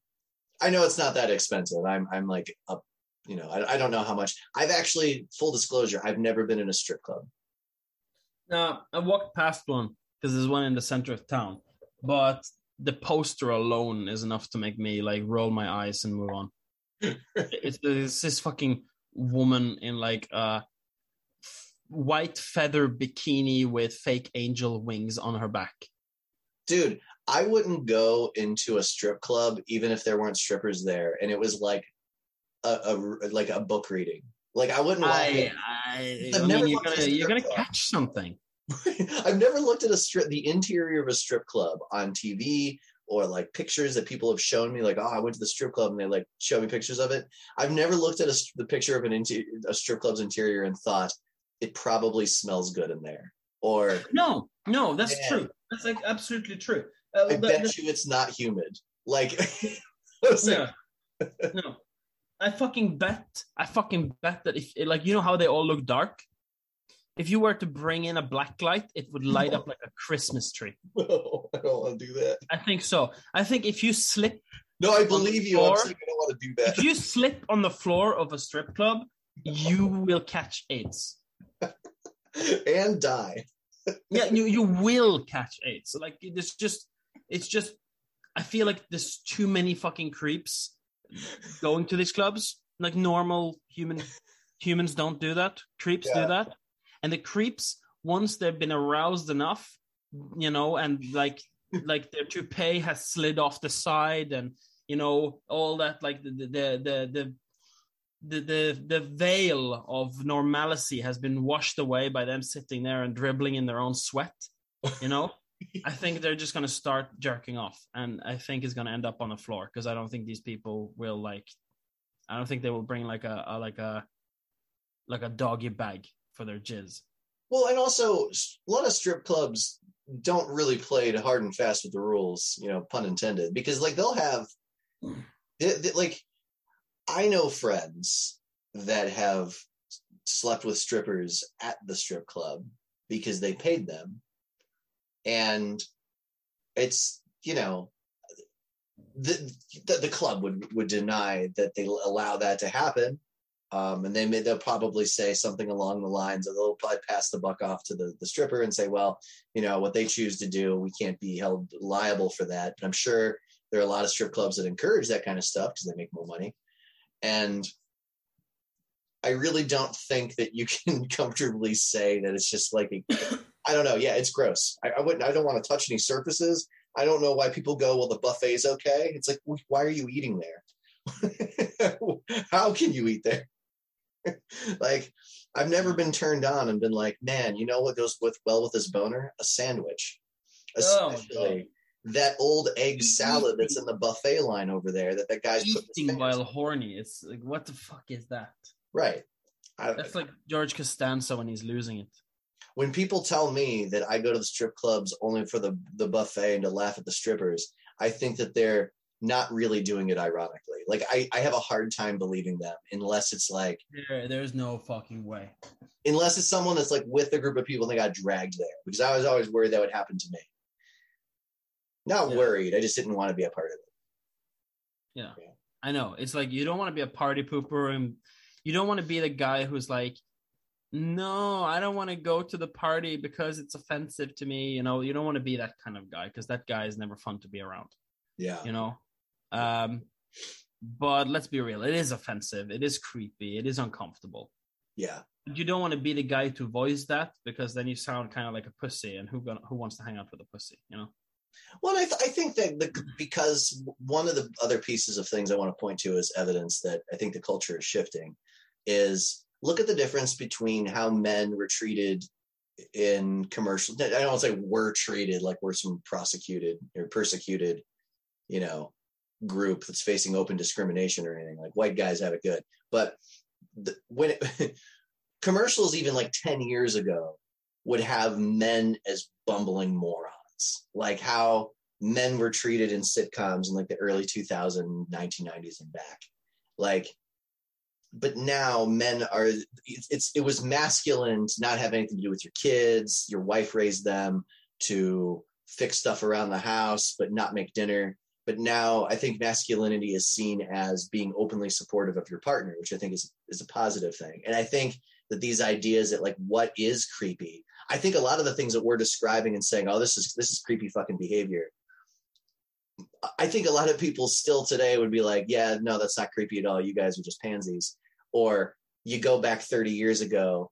I know it's not that expensive. I'm I'm like up, you know, I, I don't know how much. I've actually full disclosure, I've never been in a strip club. No, I walked past one because there's one in the center of town, but the poster alone is enough to make me like roll my eyes and move on. it's, it's this fucking woman in like a white feather bikini with fake angel wings on her back. dude i wouldn't go into a strip club even if there weren't strippers there and it was like a, a like a book reading Like I wouldn't. I. I, never mean, you're gonna you're gonna catch something. I've never looked at a strip, the interior of a strip club on TV or like pictures that people have shown me. Like, oh, I went to the strip club and they like show me pictures of it. I've never looked at a, the picture of an interior, a strip club's interior and thought it probably smells good in there. Or No, no, that's Man. true. That's like absolutely true. Uh, I bet that- you it's not humid. Like, I was like, yeah. no, I fucking bet. I fucking bet that if like you know how they all look dark. If you were to bring in a black light, it would light up like a Christmas tree. no, I don't want to do that. I think so. I think if you slip No, I believe you. I'm saying I don't want to do that. if you slip on the floor of a strip club, you will catch AIDS. and die. Yeah, you you will catch AIDS. Like it's just it's just I feel like there's too many fucking creeps going to these clubs. Like normal human humans don't do that. Creeps Yeah. do that. And the creeps, once they've been aroused enough, you know, and like like their toupee has slid off the side and you know, all that like the the the the the, the, the veil of normalcy has been washed away by them sitting there and dribbling in their own sweat. You know, I think they're just going to start jerking off, and I think it's going to end up on the floor because I don't think these people will like. I don't think they will bring like a, a like a like a doggy bag for their jizz. Well, and also a lot of strip clubs don't really play to hard and fast with the rules, you know, pun intended, because like they'll have, hmm. they, they- like, I know friends that have slept with strippers at the strip club because they paid them, and it's you know. The, the the club would would deny that they allow that to happen, um, and they may, they'll probably say something along the lines of they'll probably pass the buck off to the, the stripper and say, well, you know, what they choose to do, we can't be held liable for that. But I'm sure there are a lot of strip clubs that encourage that kind of stuff because they make more money. And I really don't think that you can comfortably say that it's just like a, I don't know. Yeah, it's gross. I, I wouldn't. I don't want to touch any surfaces. I don't know why people go. Well, the buffet's okay. It's like, why are you eating there? How can you eat there? like I've never been turned on and been like, man, you know what goes with well with this boner? A sandwich. Oh, Especially that old egg salad that's in the buffet line over there that that guy's Eating while horny. It's like what the fuck is that? right. That's like George Costanza when he's losing it. When people tell me that I go to the strip clubs only for the the buffet and to laugh at the strippers, I think that they're not really doing it ironically. Like I, I have a hard time believing them unless it's like There, there's no fucking way. unless it's someone that's like with a group of people and they got dragged there because I was always worried that would happen to me. Not Yeah. worried, I just didn't want to be a part of it. Yeah. Yeah. I know. It's like you don't want to be a party pooper and you don't want to be the guy who's like, no, I don't want to go to the party because it's offensive to me. You know, you don't want to be that kind of guy because that guy is never fun to be around, Yeah. you know? Um, but let's be real. It is offensive. It is creepy. It is uncomfortable. Yeah. You don't want to be the guy to voice that because then you sound kind of like a pussy and who gonna, who wants to hang out with a pussy, you know? Well, I, th- I think that the, because one of the other pieces of things I want to point to as evidence that I think the culture is shifting is look at the difference between how men were treated in commercial. I don't say were treated like we're some prosecuted or persecuted, you know, group that's facing open discrimination or anything. Like white guys have it good, but the, when it, commercials even like 10 years ago would have men as bumbling morons like how men were treated in sitcoms in like the early 2000 1990s and back like but now men are it's, it was masculine to not have anything to do with your kids. Your wife raised them to fix stuff around the house but not make dinner. But now i think masculinity is seen as being openly supportive of your partner which i think is is a positive thing. And i think that these ideas that like what is creepy i think a lot of the things that we're describing and saying oh this is this is creepy fucking behavior i think a lot of people still today would be like yeah no that's not creepy at all. You guys are just pansies or you go back 30 years ago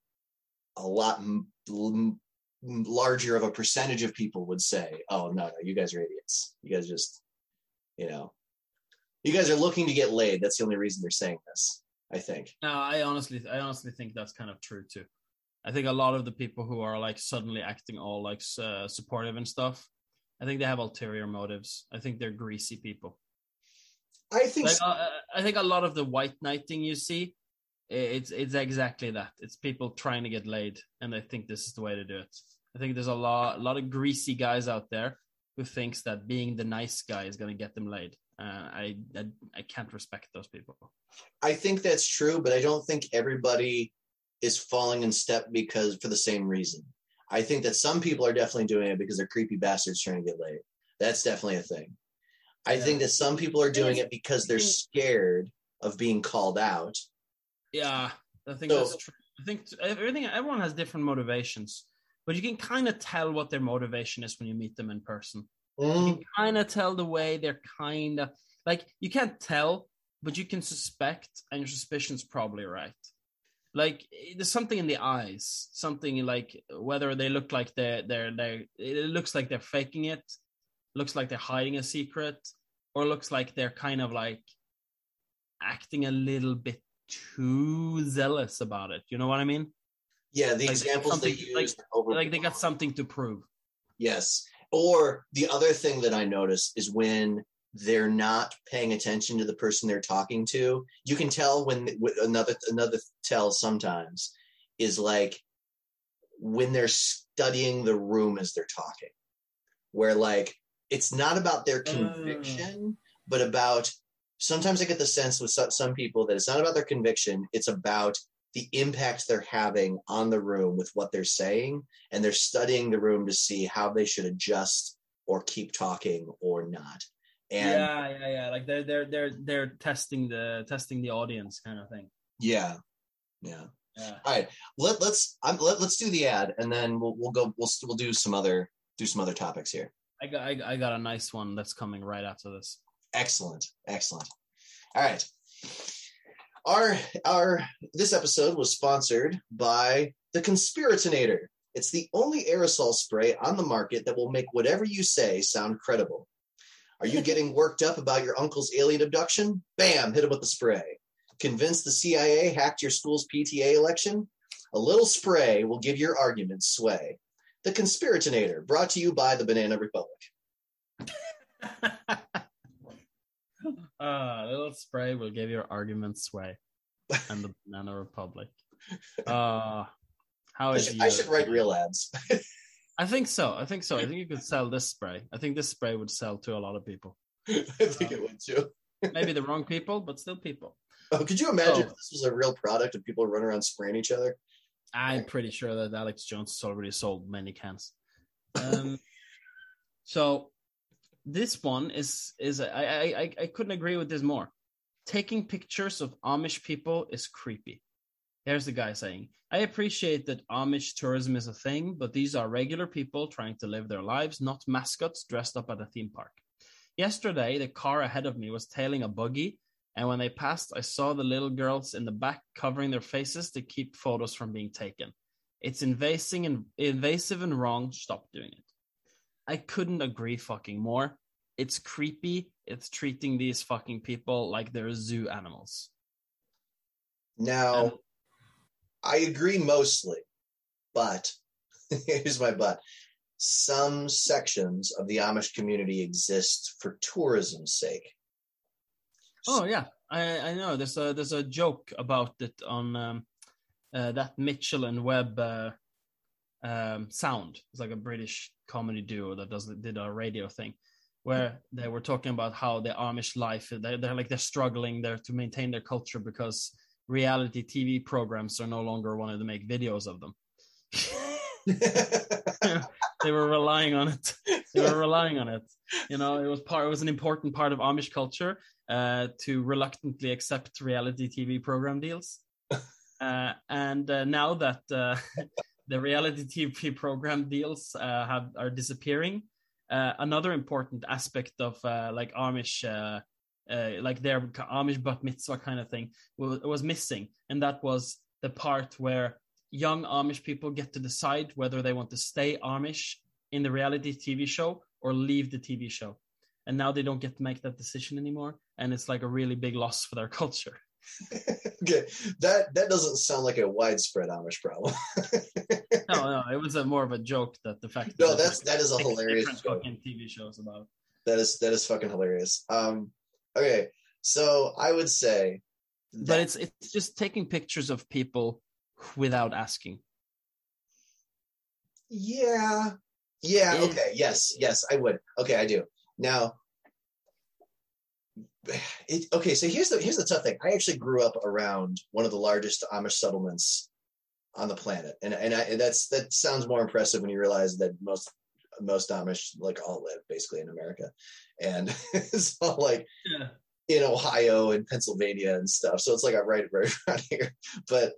a lot m- m- larger of a percentage of people would say oh no no you guys are idiots you guys just you know you guys are looking to get laid that's the only reason they're saying this I think. No, I honestly, I honestly think that's kind of true too. I think a lot of the people who are like suddenly acting all like uh, supportive and stuff, I think they have ulterior motives. I think they're greasy people. I think Like, so. uh, I think a lot of the white knighting you see, i- it's it's exactly that. It's people trying to get laid, and they think this is the way to do it. I think there's a lot, a lot of greasy guys out there who thinks that being the nice guy is going to get them laid. Uh, I, I I can't respect those people. I think that's true, but I don't think everybody is falling in step because for the same reason. I think that some people are definitely doing it because they're creepy bastards trying to get laid. That's definitely a thing. I Yeah. think that some people are doing it because they're scared of being called out. Yeah, I think So- that's true. I think everything. Everyone has different motivations, but you can kind of tell what their motivation is when you meet them in person. you Mm, can kind of tell the way they're kind of like you can't tell but you can suspect and your suspicion's probably right like eh, there's something in the eyes something like whether they look like they're they're they it looks like they're faking it looks like they're hiding a secret or looks like they're kind of like acting a little bit too zealous about it you know what i mean yeah, the Like, examples they like- use. over- like they got something to prove Yes. Or the other thing that I notice is when they're not paying attention to the person they're talking to. You can tell when when another another tell sometimes is like when they're studying the room as they're talking, where like it's not about their oh. conviction, but about sometimes I get the sense with some, people that it's not about their conviction, it's about the impact they're having on the room with what they're saying and they're studying the room to see how they should adjust or keep talking or not. And yeah, yeah, yeah. Like they're they're they're they're testing the testing the audience kind of thing. yeah, yeah. Yeah. All right, let, let's um, let, let's do the ad and then we'll we'll go we'll we'll do some other do some other topics here. I got I, I got a nice one that's coming right after this. Excellent, excellent. All right. Our our this episode was sponsored by the Conspiratinator. It's the only aerosol spray on the market that will make whatever you say sound credible. Are you getting worked up about your uncle's alien abduction? Bam, hit him with the spray. Convinced the CIA hacked your school's PTA election? A little spray will give your arguments sway. The Conspiratinator, brought to you by the Banana Republic. uh, a little spray will give your argument sway. And the Banana Republic. Uh how I is should, you? I should write real ads. I think so. I think so. I think you could sell this spray. I think this spray would sell to a lot of people. I think it would too. Maybe the wrong people, but still people. Oh, could you imagine Oh. if this was a real product and people running around spraying each other? I'm pretty sure that Alex Jones has already sold many cans. Um, so this one is is I, I I couldn't agree with this more. Taking pictures of Amish people is creepy. Here's the guy saying, I appreciate that Amish tourism is a thing, but these are regular people trying to live their lives, not mascots dressed up at a theme park. Yesterday, the car ahead of me was tailing a buggy, and when they passed, I saw the little girls in the back covering their faces to keep photos from being taken. It's invasive and invasive and wrong. Stop doing it. I couldn't agree fucking more. It's creepy. It's treating these fucking people like they're zoo animals. Now, Um, I agree mostly, but here's my but. Some sections of the Amish community exist for tourism's sake. Oh yeah, I I know. There's a there's a joke about it on um, uh, that Mitchell and Webb uh, um, sound. It's like a British comedy duo that does did a radio thing where they were talking about how the Amish life they're, they're like they're struggling there to maintain their culture because reality TV programs are no longer wanting to make videos of them. they were relying on it. They were relying on it. You know, it was part. It was an important part of Amish culture uh, to reluctantly accept reality TV program deals. Uh, and uh, now that uh, the reality TV program deals uh, have are disappearing, uh, another important aspect of uh, like Amish. Uh, uh, like their Amish bat mitzvah kind of thing was, was missing, and that was the part where young Amish people get to decide whether they want to stay Amish in the reality TV show or leave the TV show. And now they don't get to make that decision anymore. And it's like a really big loss for their culture. okay, that that doesn't sound like a widespread Amish problem. no, no, it was a more of a joke that the fact. No, that that's that is a hilarious different joke. fucking TV shows about. That is that is fucking hilarious. Um, okay, so I would say, But that- it's it's just taking pictures of people without asking. yeah, yeah, Is- okay, yes, yes, I would. Okay, I do. Now, it, okay, so here's the here's the tough thing. I actually grew up around one of the largest Amish settlements on the planet, and and, I, that's that sounds more impressive when you realize that most most Amish like all live basically in America, and it's all like Yeah. in Ohio and Pennsylvania and stuff. So it's like I'm right, right around here. But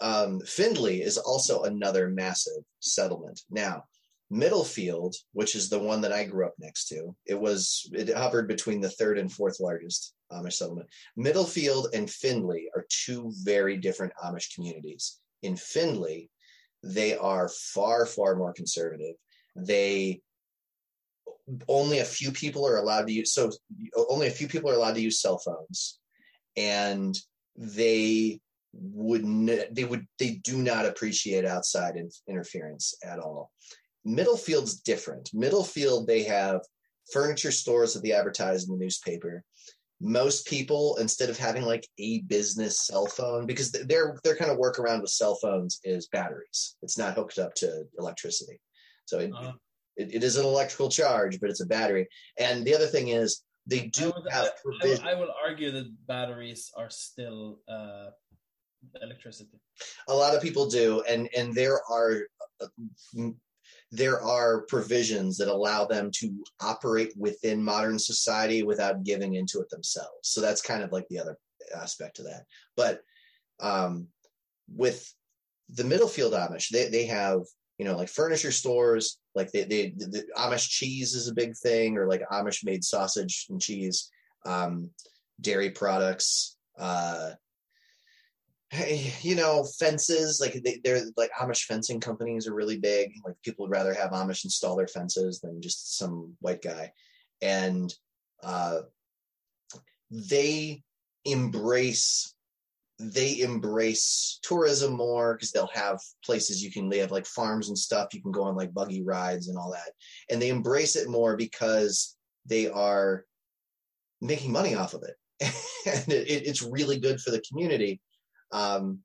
um, Findlay is also another massive settlement. Now, Middlefield, which is the one that I grew up next to, it was it hovered between the third and fourth largest Amish settlement. Middlefield and Findlay are two very different Amish communities. In Findlay, they are far, far more conservative. They only a few people are allowed to use so only a few people are allowed to use cell phones and they would they would they do not appreciate outside in, interference at all middlefield's different middlefield they have furniture stores that they advertise in the newspaper most people instead of having like a business cell phone because their their kind of workaround with cell phones is batteries it's not hooked up to electricity so it, Uh, it, it is an electrical charge, but it's a battery. And the other thing is they do I would, have I, I, provision. would, I would argue that batteries are still uh, electricity. a lot of people do, and and there are uh, there are provisions that allow them to operate within modern society without giving into it themselves. So that's kind of like the other aspect of that. But um, with the Middlefield Amish, they they have you know like furniture stores, like they they the, Amish cheese is a big thing, or like Amish made sausage and cheese, um, dairy products. Uh, you know, fences like they, they're like Amish fencing companies are really big. Like people would rather have Amish install their fences than just some white guy, and uh, they embrace they embrace tourism more because they'll have places you can they have like farms and stuff you can go on like buggy rides and all that. And they embrace it more because they are making money off of it. And it- it's really good for the community um,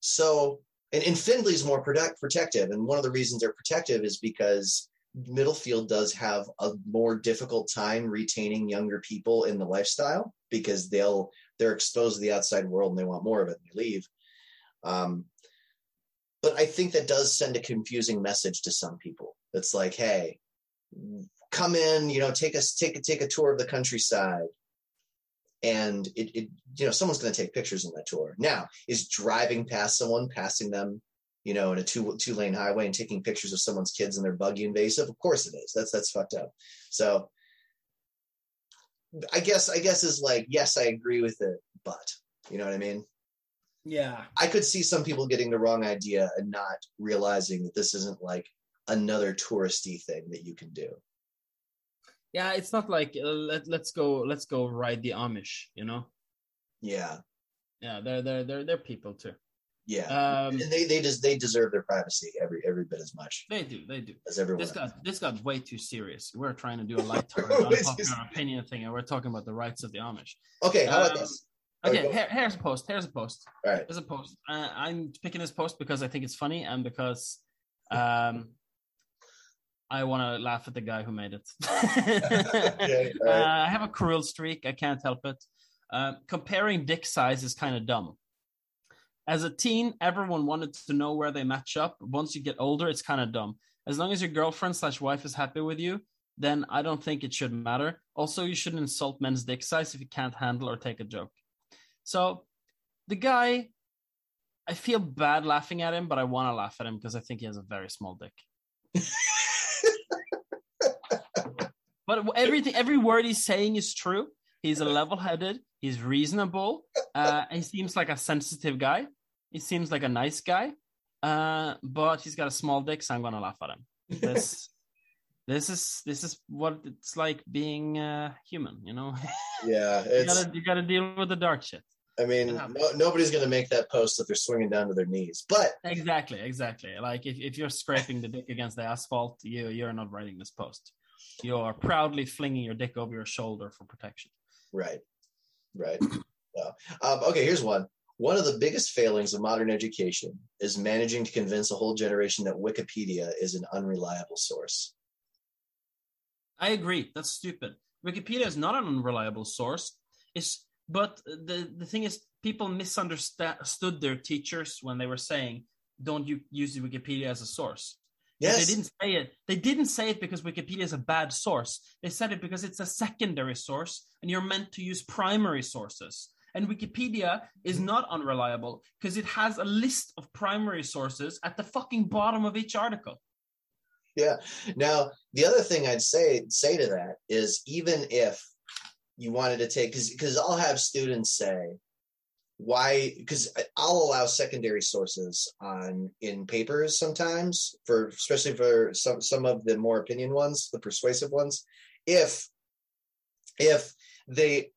so and, and Findlay's more protect, protective and one of the reasons they're protective is because Middlefield does have a more difficult time retaining younger people in the lifestyle because they'll they're exposed to the outside world and they want more of it and they leave. Um, but I think that does send a confusing message to some people. It's like, hey, come in, you know, take us take a take a tour of the countryside. And it, it you know, someone's gonna take pictures on that tour. Now, is driving past someone, passing them, you know, in a two two lane highway and taking pictures of someone's kids in their buggy invasive? Of course it is. That's that's fucked up. So I guess I guess is like, yes, I agree with it, but you know what I mean? Yeah. I could see some people getting the wrong idea and not realizing that this isn't like another touristy thing that you can do. Yeah, it's not like uh, let, let's go let's go ride the Amish, you know? Yeah. Yeah, they're they're they're they're people too. Yeah. Um and they they just they deserve their privacy every every bit as much they do, they do. as everyone. This got this got way too serious. We're trying to do a light-hearted, unpopular opinion thing, and we're talking about the rights of the Amish. Okay, how about Um, this? Okay, Okay, here, here's a post. Here's a post. All right. Here's a post. Uh, I'm picking this post because I think it's funny and because um, I want to laugh at the guy who made it. All right. uh, I have a cruel streak. I can't help it. Uh, comparing dick size is kind of dumb. As a teen, everyone wanted to know where they match up. Once you get older, it's kind of dumb. As long as your girlfriend slash wife is happy with you, then I don't think it should matter. Also, you shouldn't insult men's dick size if you can't handle or take a joke. So, the guy, I feel bad laughing at him, but I want to laugh at him because I think he has a very small dick. But everything, every word he's saying is true. He's a level-headed. He's reasonable. Uh, he seems like a sensitive guy. He seems like a nice guy. Uh, but he's got a small dick, so I'm gonna laugh at him. This, this is this is what it's like being uh, human. You know, yeah, you gotta you gotta deal with the dark shit. I mean, no, nobody's going to make that post if they're swinging down to their knees. But exactly, exactly. Like if, if you're scraping the dick against the asphalt, you you're not writing this post. You are proudly flinging your dick over your shoulder for protection. Right, right. yeah. um, okay, here's one. One of the biggest failings of modern education is managing to convince a whole generation that Wikipedia is an unreliable source. I agree. That's stupid. Wikipedia is not an unreliable source. It's but the the thing is, people misunderstood their teachers when they were saying, "Don't you use Wikipedia as a source." Yes. They didn't say it. They didn't say it because Wikipedia is a bad source. They said it because it's a secondary source, and you're meant to use primary sources. And Wikipedia is hmm. not unreliable because it has a list of primary sources at the fucking bottom of each article. Yeah. Now, the other thing I'd say say to that is even if you wanted to take because because I'll have students say why because I'll allow secondary sources on in papers sometimes for especially for some some of the more opinion ones, the persuasive ones, if if they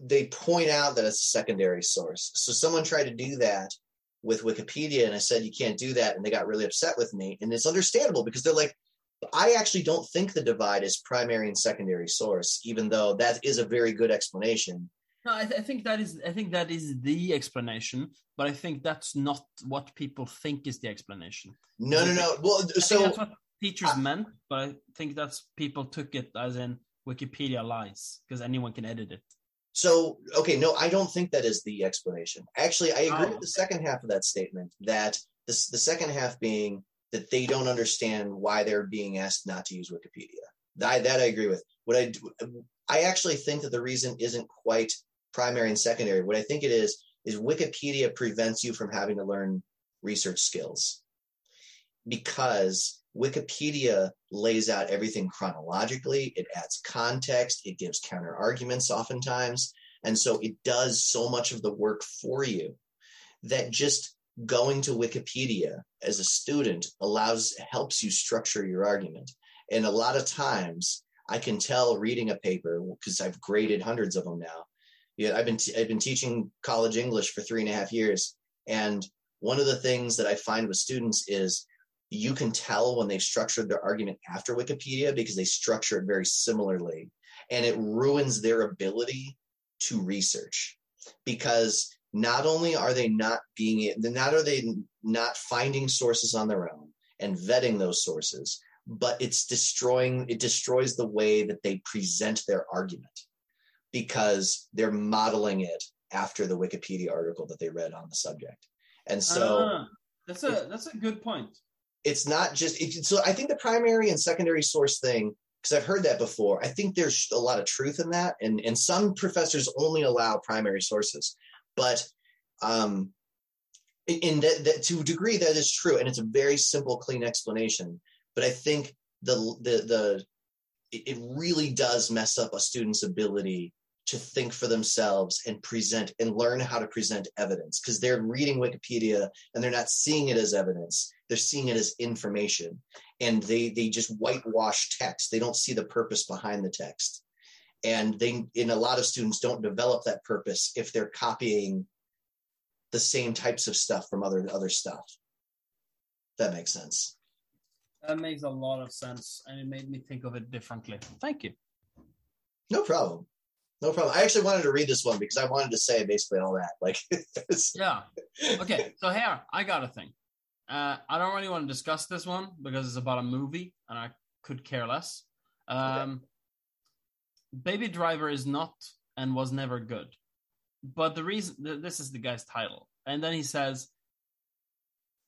they point out that it's a secondary source. So someone tried to do that with Wikipedia and I said you can't do that and they got really upset with me and it's understandable because they're like I actually don't think the divide is primary and secondary source, even though that is a very good explanation. No, I, th- I, think that is I think that is the explanation, but I think that's not what people think is the explanation. No, no, no. Well, I so that's what teachers I, meant, but I think that's people took it as in Wikipedia lies because anyone can edit it. So, okay, no, I don't think that is the explanation. Actually, I agree oh. with the second half of that statement. That this, the second half being that they don't understand why they're being asked not to use Wikipedia. That, that I agree with. What I do, I actually think that the reason isn't quite primary and secondary. What I think it is is Wikipedia prevents you from having to learn research skills because Wikipedia lays out everything chronologically. It adds context. It gives counter arguments oftentimes. And so it does so much of the work for you that just going to Wikipedia as a student allows helps you structure your argument. And a lot of times I can tell reading a paper because I've graded hundreds of them now. Yeah, I've been t- I've been teaching college English for three and a half years, and one of the things that I find with students is you can tell when they've structured their argument after Wikipedia because they structure it very similarly, and it ruins their ability to research because not only are they not being not are they not finding sources on their own and vetting those sources but it's destroying it destroys the way that they present their argument because they're modeling it after the wikipedia article that they read on the subject. And so uh, that's a that's a good point. It's not just it, so i think the primary and secondary source thing because i've heard that before i think there's a lot of truth in that and and some professors only allow primary sources. But um, in that, that to a degree that is true, and it's a very simple, clean explanation. But I think the the the it really does mess up a student's ability to think for themselves and present and learn how to present evidence because they're reading Wikipedia and they're not seeing it as evidence. They're seeing it as information. And they they just whitewash text. They don't see the purpose behind the text. And they in a lot of students don't develop that purpose if they're copying the same types of stuff from other other stuff. That makes sense. That makes a lot of sense and it made me think of it differently. Thank you. No problem no problem i actually wanted to read this one because i wanted to say basically all that like yeah okay so here i got a thing uh, i don't really want to discuss this one because it's about a movie and i could care less um, okay Baby Driver is not and was never good. But the reason this is the guy's title. And then he says,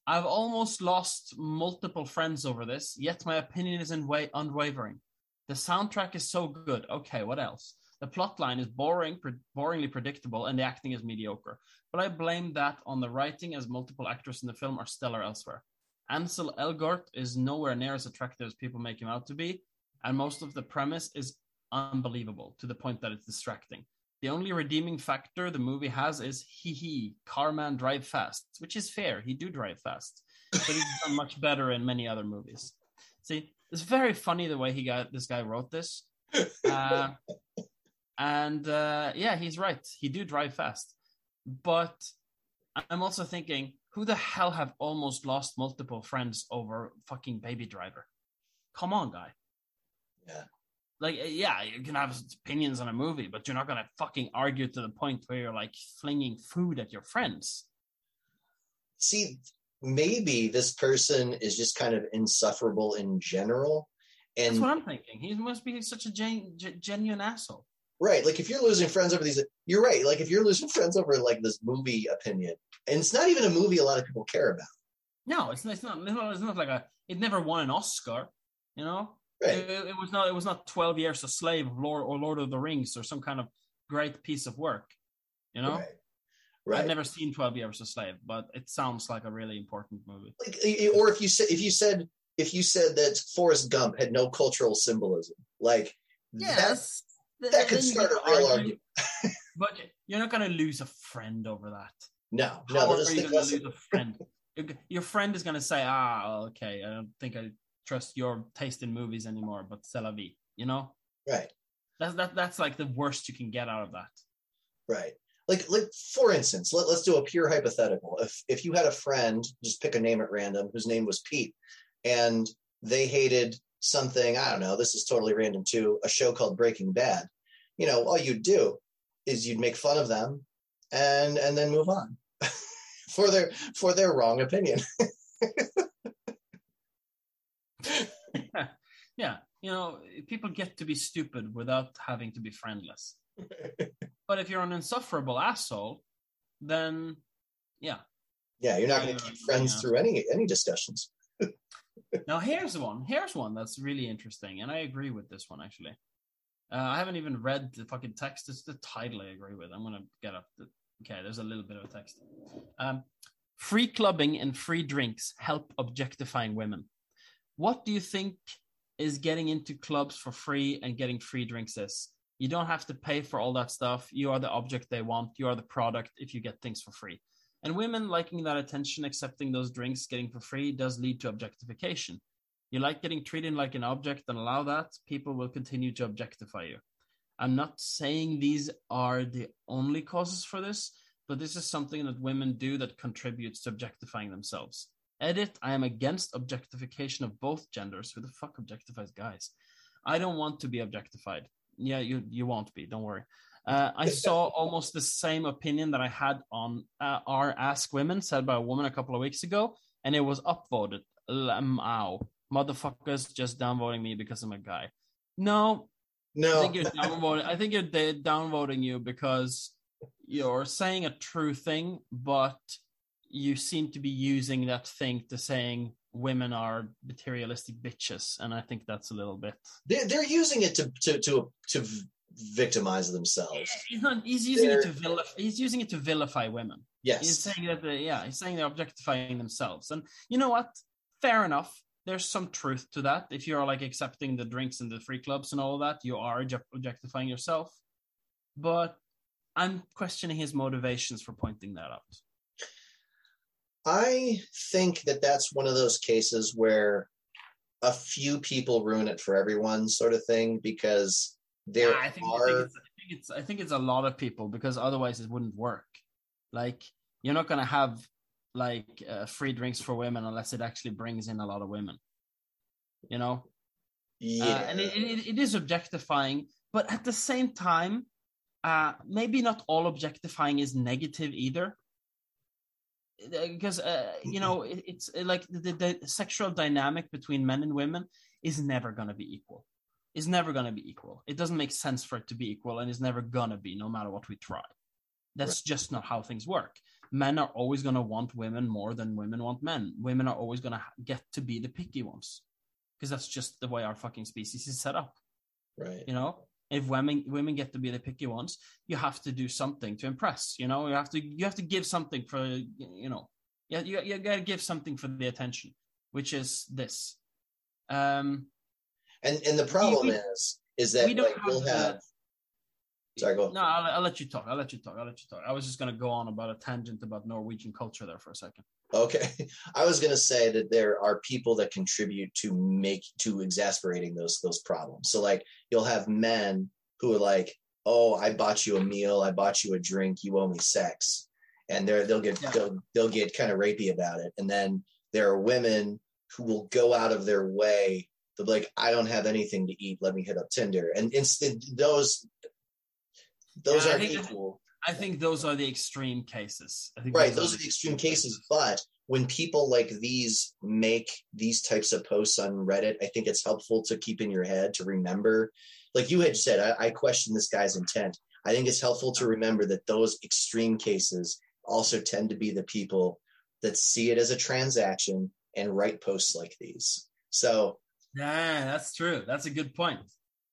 I've almost lost multiple friends over this, yet my opinion is in way unwavering. The soundtrack is so good. Okay, what else? The plot line is boring, pre- boringly predictable, and the acting is mediocre. But I blame that on the writing, as multiple actors in the film are stellar elsewhere. Ansel Elgort is nowhere near as attractive as people make him out to be, and most of the premise is unbelievable to the point that it's distracting. The only redeeming factor the movie has is he he Carman drive fast, which is fair. He do drive fast, but he's done much better in many other movies. See, it's very funny the way he got this guy wrote this, uh, and uh, yeah, he's right. He do drive fast. But I'm also thinking, who the hell have almost lost multiple friends over fucking Baby Driver? Come on, guy. Yeah. Like, yeah, you can have opinions on a movie, but you're not gonna fucking argue to the point where you're like flinging food at your friends. See, maybe this person is just kind of insufferable in general. And That's what I'm thinking. He must be such a gen- gen- genuine asshole. Right. Like if you're losing friends over these, you're right. Like if you're losing friends over like this movie opinion, and it's not even a movie a lot of people care about. No, it's, it's not. It's not, it's not like a. It never won an Oscar. You know, Right. it, it was not. It was not Twelve Years a Slave Lord or Lord of the Rings or some kind of great piece of work. You know, Right. Right. I've never seen Twelve Years a Slave, but it sounds like a really important movie. like, or if you said if you said if you said that Forrest Gump had no cultural symbolism, like yes, that could then you start can a real argue, argument. But you're not going to lose a friend over that. no, How no. are you going to lose a friend? Your- Your friend is going to say, "Ah, okay, I don't think I trust your taste in movies anymore." But c'est la vie, you know. right, That's that. That's like the worst you can get out of that. right. Like like for instance, let, let's do a pure hypothetical. If if you had a friend, just pick a name at random, whose name was Pete, and they hated something. I don't know. This is totally random too. A show called Breaking Bad. You know, all you'd do is you'd make fun of them, and and then move on for their for their wrong opinion. yeah, you know, people get to be stupid without having to be friendless. but if you're an insufferable asshole, then yeah. Yeah, you're not going to keep friends yeah. through any any discussions. Now here's one. Here's one that's really interesting, and I agree with this one actually. Uh, I haven't even read the fucking text. It's the title I agree with. I'm gonna get up. The, okay, there's a little bit of a text. Um, free clubbing and free drinks help objectifying women. What do you think is getting into clubs for free and getting free drinks is? You don't have to pay for all that stuff. You are the object they want. You are the product if you get things for free. And women liking that attention, accepting those drinks, getting for free, does lead to objectification. You like getting treated like an object and allow that, people will continue to objectify you. I'm not saying these are the only causes for this, but this is something that women do that contributes to objectifying themselves. Edit, I am against objectification of both genders. Who the fuck objectifies guys? I don't want to be objectified. Yeah, you you won't be. Don't worry. Uh, I saw almost the same opinion that I had on uh, our Ask Women said by a woman a couple of weeks ago, and it was upvoted. Ow, motherfuckers just downvoting me because I'm a guy. No, I No, think you're downvoting. I think you're downvoting you because you're saying a true thing, but you seem to be using that thing to saying women are materialistic bitches, and I think that's a little bit. they're, they're using it to to to to victimize themselves. He's not. He's using They're- it to vilify. He's using it to vilify women. Yes, he's saying that. They, yeah, he's saying they're objectifying themselves, and you know what? Fair enough. There's some truth to that. If you're like accepting the drinks and the free clubs and all that, you are objectifying yourself. But I'm questioning his motivations for pointing that out. I think that that's one of those cases where a few people ruin it for everyone, sort of thing, because there Yeah, I think, I think, it's, I think it's I think it's a lot of people because otherwise it wouldn't work. Like you're not gonna have like uh, free drinks for women unless it actually brings in a lot of women. You know, yeah, uh, and it, it, it is objectifying, but at the same time, uh, maybe not all objectifying is negative either. Because uh, you know it, it's uh, like the, the, the sexual dynamic between men and women is never going to be equal. Is never going to be equal. It doesn't make sense for it to be equal, and it's never going to be, no matter what we try. That's just not how things work. Men are always going to want women more than women want men. Women are always going to get to be the picky ones because that's just the way our fucking species is set up. right. You know, if women women get to be the picky ones, you have to do something to impress. You know, you have to you have to give something for you know, yeah, you you got to give something for the attention, which is this. Um, And and the problem we- is is that we don't like have the- Sorry, go. no, I'll, I'll let you talk. I'll let you talk. I'll let you talk. I was just gonna go on about a tangent about Norwegian culture there for a second. Okay, I was going to say that there are people that contribute to make to exasperating those those problems. So like you'll have men who are like, "Oh, I bought you a meal, I bought you a drink, you owe me sex," and they're they'll get Yeah. they'll, they'll get kind of rapey about it and then there are women who will go out of their way to be like i don't have anything to eat. Let me hit up tinder. And instant those those Yeah, think- equal. I think those are the extreme cases. I think right those are the extreme cases. but when people like these make these types of posts on reddit i think it's helpful to keep in your head to remember. Like you had said i, I question this guy's intent. I think it's helpful to remember that those extreme cases also tend to be the people that see it as a transaction and write posts like these. So Yeah, that's true. That's a good point.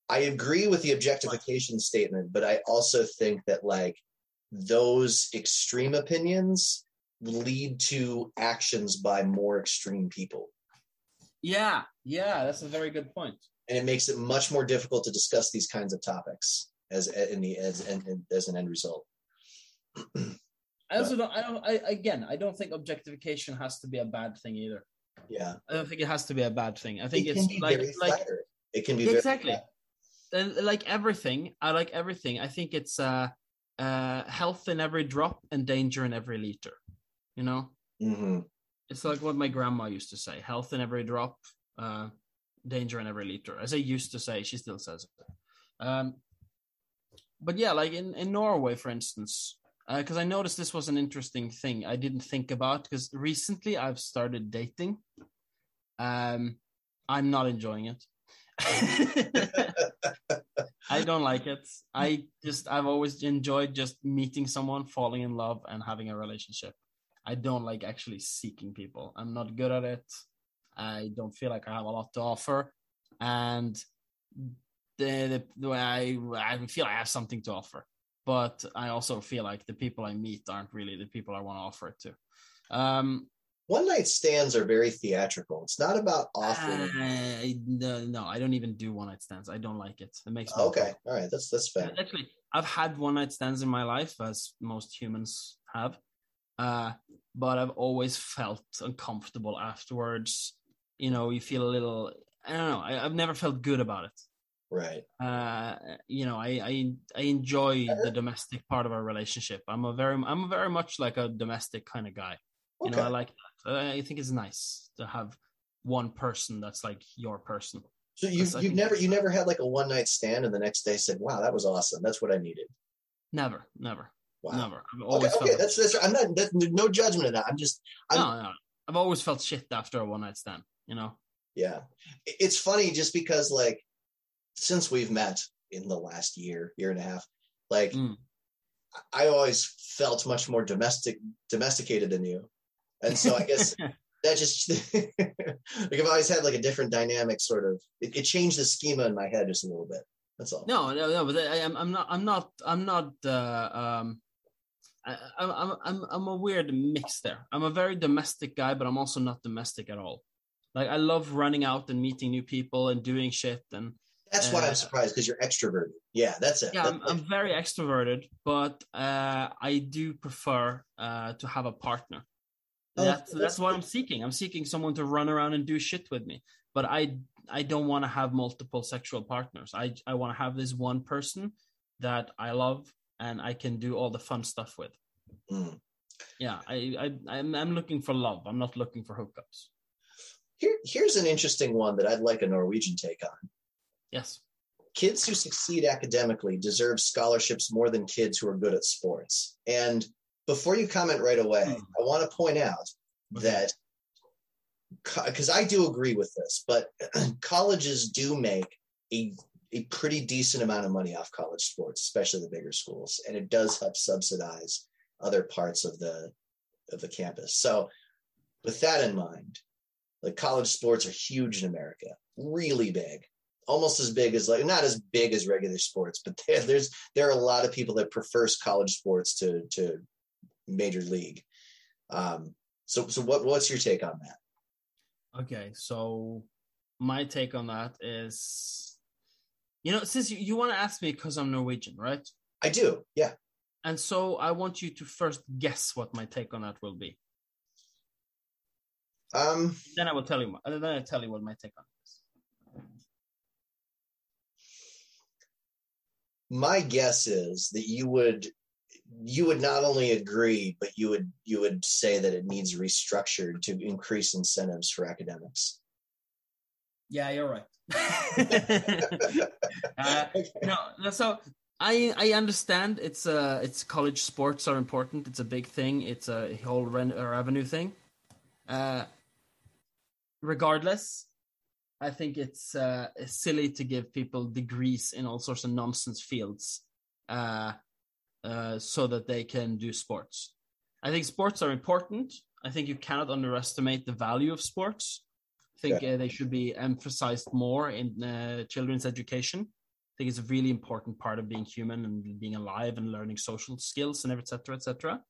I agree with the objectification statement, but I also think that like those extreme opinions lead to actions by more extreme people. Yeah, yeah, that's a very good point. And it makes it much more difficult to discuss these kinds of topics as in the as as an end result. I also don't. I don't. I again, I don't think objectification has to be a bad thing either. Yeah, I don't think it has to be a bad thing. I think it it's like like. It can be exactly like everything. I like everything. I think it's uh, uh, health in every drop and danger in every liter. You know, hmm it's like what my grandma used to say: health in every drop, uh, danger in every liter. As I used to say, she still says it. Um, but yeah, like in in Norway, for instance, because I noticed this was an interesting thing I didn't think about because recently I've started dating. Um, I'm not enjoying it. I don't like it. I just I've always enjoyed just meeting someone, falling in love, and having a relationship. I don't like actually seeking people. I'm not good at it. I don't feel like I have a lot to offer, and the the, the way I I feel I have something to offer, but I also feel like the people I meet aren't really the people I want to offer it to. Um, One night stands are very theatrical. It's not about offering. I, no, no, I don't even do one night stands. I don't like it. It makes me okay, all right, that's that's fair. Actually, I've had one night stands in my life, as most humans have, uh, but I've always felt uncomfortable afterwards. You know, you feel a little. I don't know. I, I've never felt good about it. Right. Uh, you know, I, I I enjoy the domestic part of our relationship. I'm a very I'm very much like a domestic kind of guy. You Okay. know, I like that. I think it's nice to have one person that's like your person. So you you think never you never had like a one night stand and the next day said, "Wow, that was awesome. That's what I needed." Never, never, Wow. never. I've Okay, always okay, felt that's that's. I'm not. That's, no judgment of that. I'm just. I'm, no, no. I've always felt shit after a one night stand. You know. Yeah, it's funny just because like since we've met in the last year, year and a half, like Mm. I always felt much more domestic, domesticated than you, and so I guess that just like I've always had like a different dynamic, sort of. It, it changed the schema in my head just a little bit. That's all. no, no, no. But I, I'm, I'm not. I'm not. I'm not. Uh, um, I, I'm, I'm, I'm, I'm a weird mix there. I'm a very domestic guy, but I'm also not domestic at all. Like I love running out and meeting new people and doing shit and That's why Uh, I'm surprised because you're extroverted. Yeah, that's it. yeah, That's I'm, I'm very extroverted, but uh, I do prefer uh, to have a partner. Oh, That's that's that's what I'm seeking. I'm seeking someone to run around and do shit with me. But I I don't want to have multiple sexual partners. I I want to have this one person that I love and I can do all the fun stuff with. Mm. Yeah, I, I I'm I'm looking for love. I'm not looking for hookups. Here, here's an interesting one that I'd like a Norwegian take on. Yes. Kids who succeed academically deserve scholarships more than kids who are good at sports. And before you comment right away, Hmm. I want to point out Okay. that because I do agree with this, but colleges do make a a pretty decent amount of money off college sports, especially the bigger schools, and it does help subsidize other parts of the of the campus. So, with that in mind, like college sports are huge in America, really big, almost as big as like not as big as regular sports, but there, there's there are a lot of people that prefers college sports to to major league. Um, so so what what's your take on that? Okay, so my take on that is, you know, since you, you want to ask me because I'm Norwegian, right? I do, yeah. And so I want you to first guess what my take on that will be. Um, Then I will tell you. Then I tell you what my take on it is. My guess is that you would you would not only agree, but you would you would say that it needs restructured to increase incentives for academics. Yeah, you're right. uh, no, so I I understand it's uh it's college sports are important. It's a big thing. It's a whole revenue thing. Uh, regardless, I think it's uh, silly to give people degrees in all sorts of nonsense fields, uh, uh, so that they can do sports. I think sports are important. I think you cannot underestimate the value of sports. I think yeah. Uh, they should be emphasized more in uh, children's education. I think it's a really important part of being human and being alive and learning social skills and etc. etc.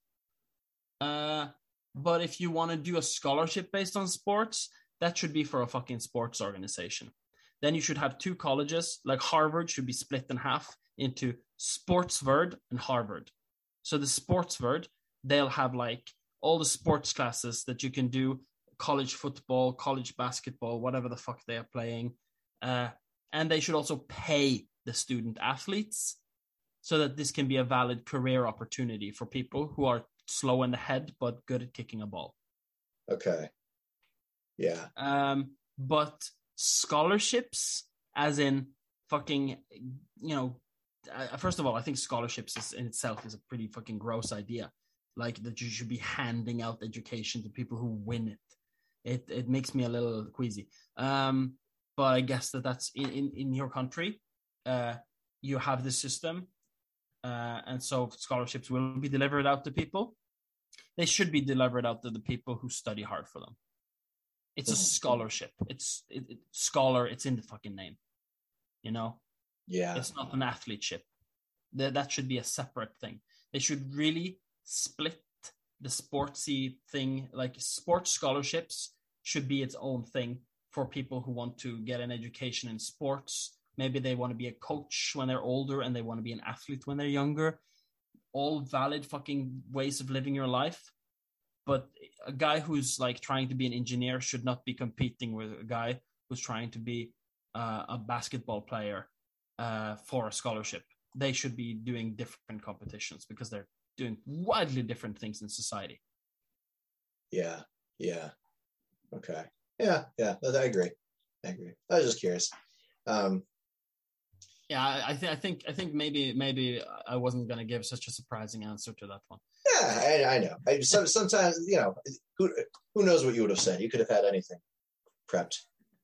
Uh, but if you want to do a scholarship based on sports, that should be for a fucking sports organization. Then you should have two colleges, like Harvard should be split in half into Sportsverd and Harvard. So the Sportsverd, they'll have like all the sports classes that you can do college football, college basketball, whatever the fuck they are playing. Uh, and they should also pay the student athletes so that this can be a valid career opportunity for people who are slow in the head but good at kicking a ball. Okay. Yeah. Um, but scholarships, as in fucking, you know, uh, first of all, I think scholarships is, in itself is a pretty fucking gross idea. Like that you should be handing out education to people who win it it it makes me a little queasy. Um, but I guess that that's in in, in your country, uh, you have this system, uh, and so scholarships will be delivered out to people. They should be delivered out to the people who study hard for them. It's a scholarship. It's it, it, scholar. It's in the fucking name. You know. Yeah. It's not an athleteship. That that should be a separate thing. They should really split the sportsy thing, like sports scholarships should be its own thing for people who want to get an education in sports. Maybe they want to be a coach when they're older and they want to be an athlete when they're younger. All valid fucking ways of living your life. But a guy who's like trying to be an engineer should not be competing with a guy who's trying to be uh, a basketball player uh, for a scholarship. They should be doing different competitions because they're doing widely different things in society. Yeah, yeah. Okay. Yeah, yeah. I agree. I agree. I was just curious. Um, yeah, I, th- I think I think maybe maybe I wasn't going to give such a surprising answer to that one. Yeah, I, I know. I, some, sometimes you know who who knows what you would have said. You could have had anything prepped.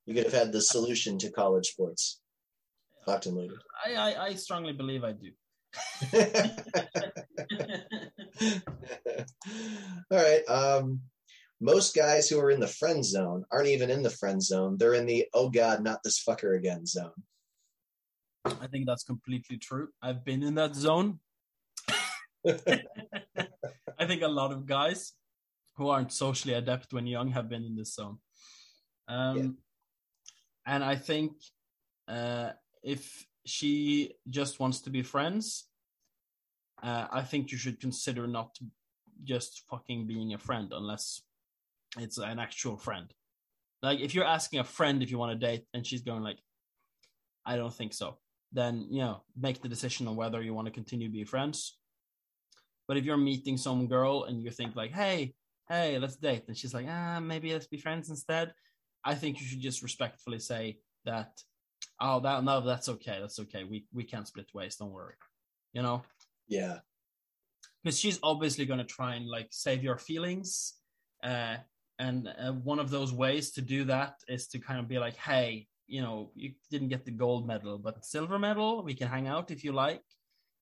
You could have had the solution to college sports locked and loaded. I, I, I strongly believe I do. All right. Um, most guys who are in the friend zone aren't even in the friend zone. They're in the oh god, not this fucker again zone. I think that's completely true. I've been in that zone. I think a lot of guys who aren't socially adept when young have been in this zone. Um, yeah. And I think uh, if she just wants to be friends, uh, I think you should consider not just fucking being a friend unless it's an actual friend. Like if you're asking a friend if you want to date and she's going like, I don't think so, then you know make the decision on whether you want to continue to be friends. But if you're meeting some girl and you think like, hey, hey, let's date, and she's like, ah, maybe let's be friends instead. I think you should just respectfully say that, oh, that no, that's okay, that's okay. We we can't split ways. Don't worry. You know. Yeah. Because she's obviously going to try and like save your feelings. Uh, and uh, one of those ways to do that is to kind of be like, hey, you know, you didn't get the gold medal, but silver medal, we can hang out if you like.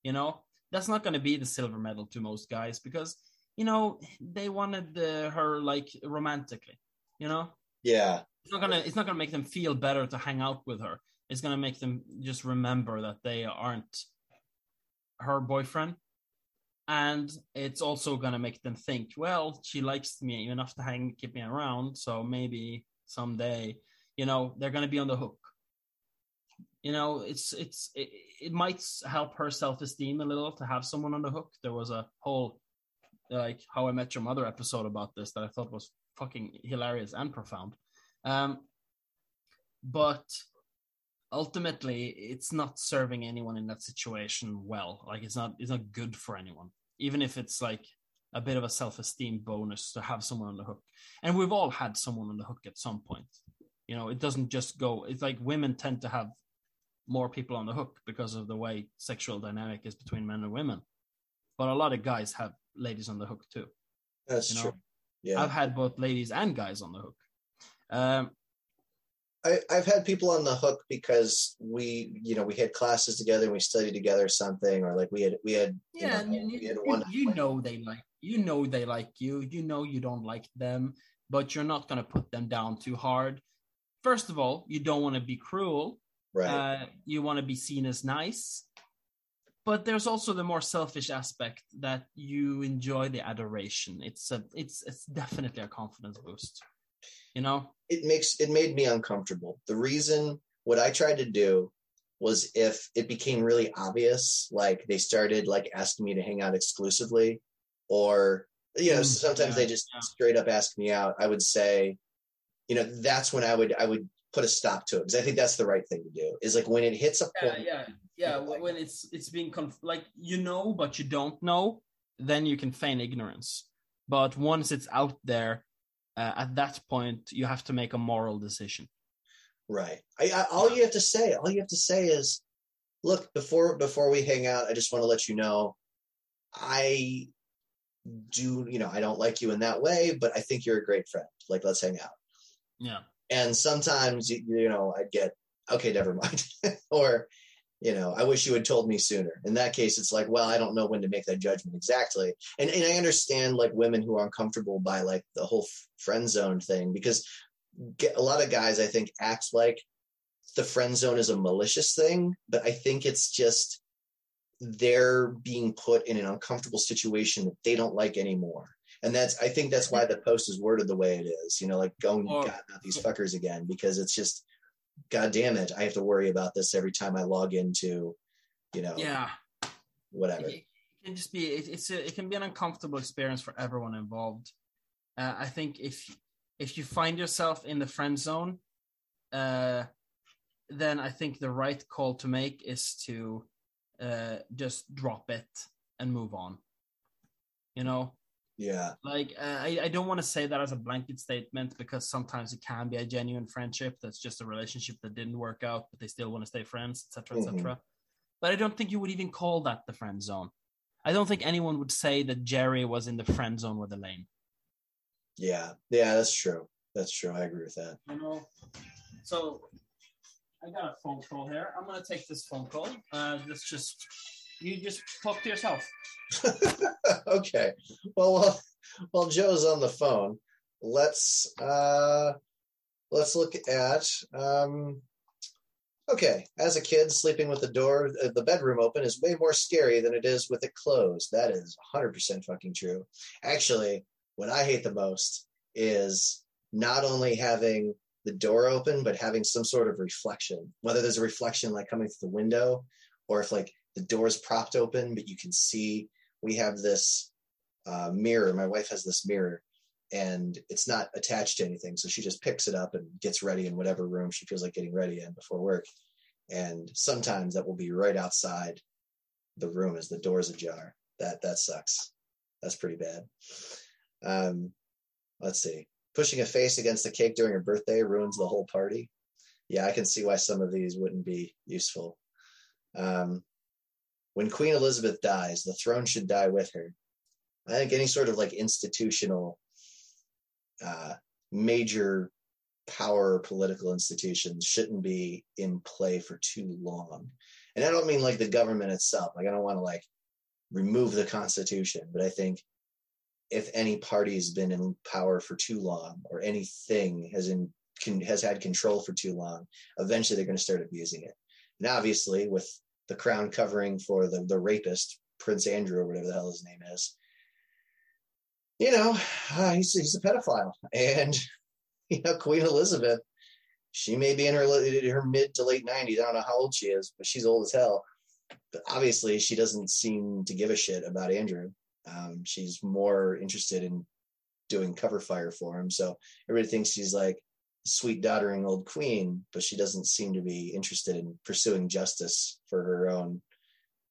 You know, that's not going to be the silver medal to most guys because, you know, they wanted the, her like romantically, you know? Yeah. It's not gonna. It's not gonna make them feel better to hang out with her. It's gonna make them just remember that they aren't her boyfriend and it's also gonna make them think, well, she likes me enough to hang, keep me around, so maybe someday, you know, they're gonna be on the hook. You know, it's it's it, it might help her self esteem a little to have someone on the hook. There was a whole like How I Met Your Mother episode about this that I thought was fucking hilarious and profound. Um, but ultimately, it's not serving anyone in that situation well. Like it's not it's not good for anyone even if it's like a bit of a self-esteem bonus to have someone on the hook. And we've all had someone on the hook at some point. You know, it doesn't just go. It's like women tend to have more people on the hook because of the way sexual dynamic is between men and women. But a lot of guys have ladies on the hook too. That's you know? true. Yeah, I've had both ladies and guys on the hook. Um, I, I've had people on the hook because we, you know, we had classes together and we studied together something, or like we had we had you yeah, know, and you, we had you, one you know they like you know they like you. You know you don't like them, but you're not gonna put them down too hard. First of all, you don't want to be cruel. Right. Uh, you want to be seen as nice. But there's also the more selfish aspect that you enjoy the adoration. It's a it's it's definitely a confidence boost. You know? it makes it made me uncomfortable. The reason what I tried to do was if it became really obvious, like they started like asking me to hang out exclusively, or you know, Mm, sometimes yeah, they just yeah. straight up ask me out. I would say, you know, that's when I would I would put a stop to it because I think that's the right thing to do. Is like when it hits a point. yeah, yeah. When it's it's being conf- like you know, but you don't know, then you can feign ignorance. But once it's out there, uh, at that point, you have to make a moral decision. Right. I, I all you have to say, all you have to say is, look, before before we hang out, I just want to let you know, I do, you know, I don't like you in that way, but I think you're a great friend. Like, let's hang out. Yeah, And sometimes, you, you know, I'd get, okay, never mind, or, you know, I wish you had told me sooner. In that case, it's like, well, I don't know when to make that judgment exactly. And and I understand like women who are uncomfortable by like the whole friend zone thing because a lot of guys I think act like the friend zone is a malicious thing, but I think it's just they're being put in an uncomfortable situation that they don't like anymore. And that's I think that's why the post is worded the way it is. You know, like going Or- God, not these fuckers again, because it's just God damn it, I have to worry about this every time I log into, you know, yeah. whatever. It, it can just be. It, it's a, it can be an uncomfortable experience for everyone involved. Uh, I think if if you find yourself in the friend zone, uh, then I think the right call to make is to uh, just drop it and move on. You know, Yeah. like uh, I, I don't want to say that as a blanket statement because sometimes it can be a genuine friendship that's just a relationship that didn't work out but they still want to stay friends etc etc but i don't think you would even call that the friend zone i don't think anyone would say that jerry was in the friend zone with elaine Yeah. Yeah, that's true. That's true. I agree with that. you know so i got a phone call here i'm gonna take this phone call uh let's just you just talk to yourself okay. Well, while, while Joe's on the phone, let's uh let's look at um okay, as a kid sleeping with the door uh, the bedroom open is way more scary than it is with it closed. That is 100% fucking true. Actually, what I hate the most is not only having the door open but having some sort of reflection. Whether there's a reflection like coming through the window or if like the door's propped open but you can see we have this uh, mirror. My wife has this mirror, and it's not attached to anything, so she just picks it up and gets ready in whatever room she feels like getting ready in before work. And sometimes that will be right outside the room as the door's ajar. That that sucks. That's pretty bad. Um, let's see. Pushing a face against the cake during a birthday ruins the whole party. Yeah, I can see why some of these wouldn't be useful. Um, when Queen Elizabeth dies, the throne should die with her. I think any sort of like institutional, uh, major power political institutions shouldn't be in play for too long. And I don't mean like the government itself. Like I don't want to like remove the Constitution, but I think if any party's been in power for too long or anything has in can, has had control for too long, eventually they're going to start abusing it. And obviously, with the crown covering for the the rapist Prince Andrew or whatever the hell his name is. You know, uh, he's he's a pedophile, and you know Queen Elizabeth, she may be in her her mid to late nineties. I don't know how old she is, but she's old as hell. But obviously, she doesn't seem to give a shit about Andrew. Um, she's more interested in doing cover fire for him. So everybody thinks she's like sweet doddering old queen, but she doesn't seem to be interested in pursuing justice for her own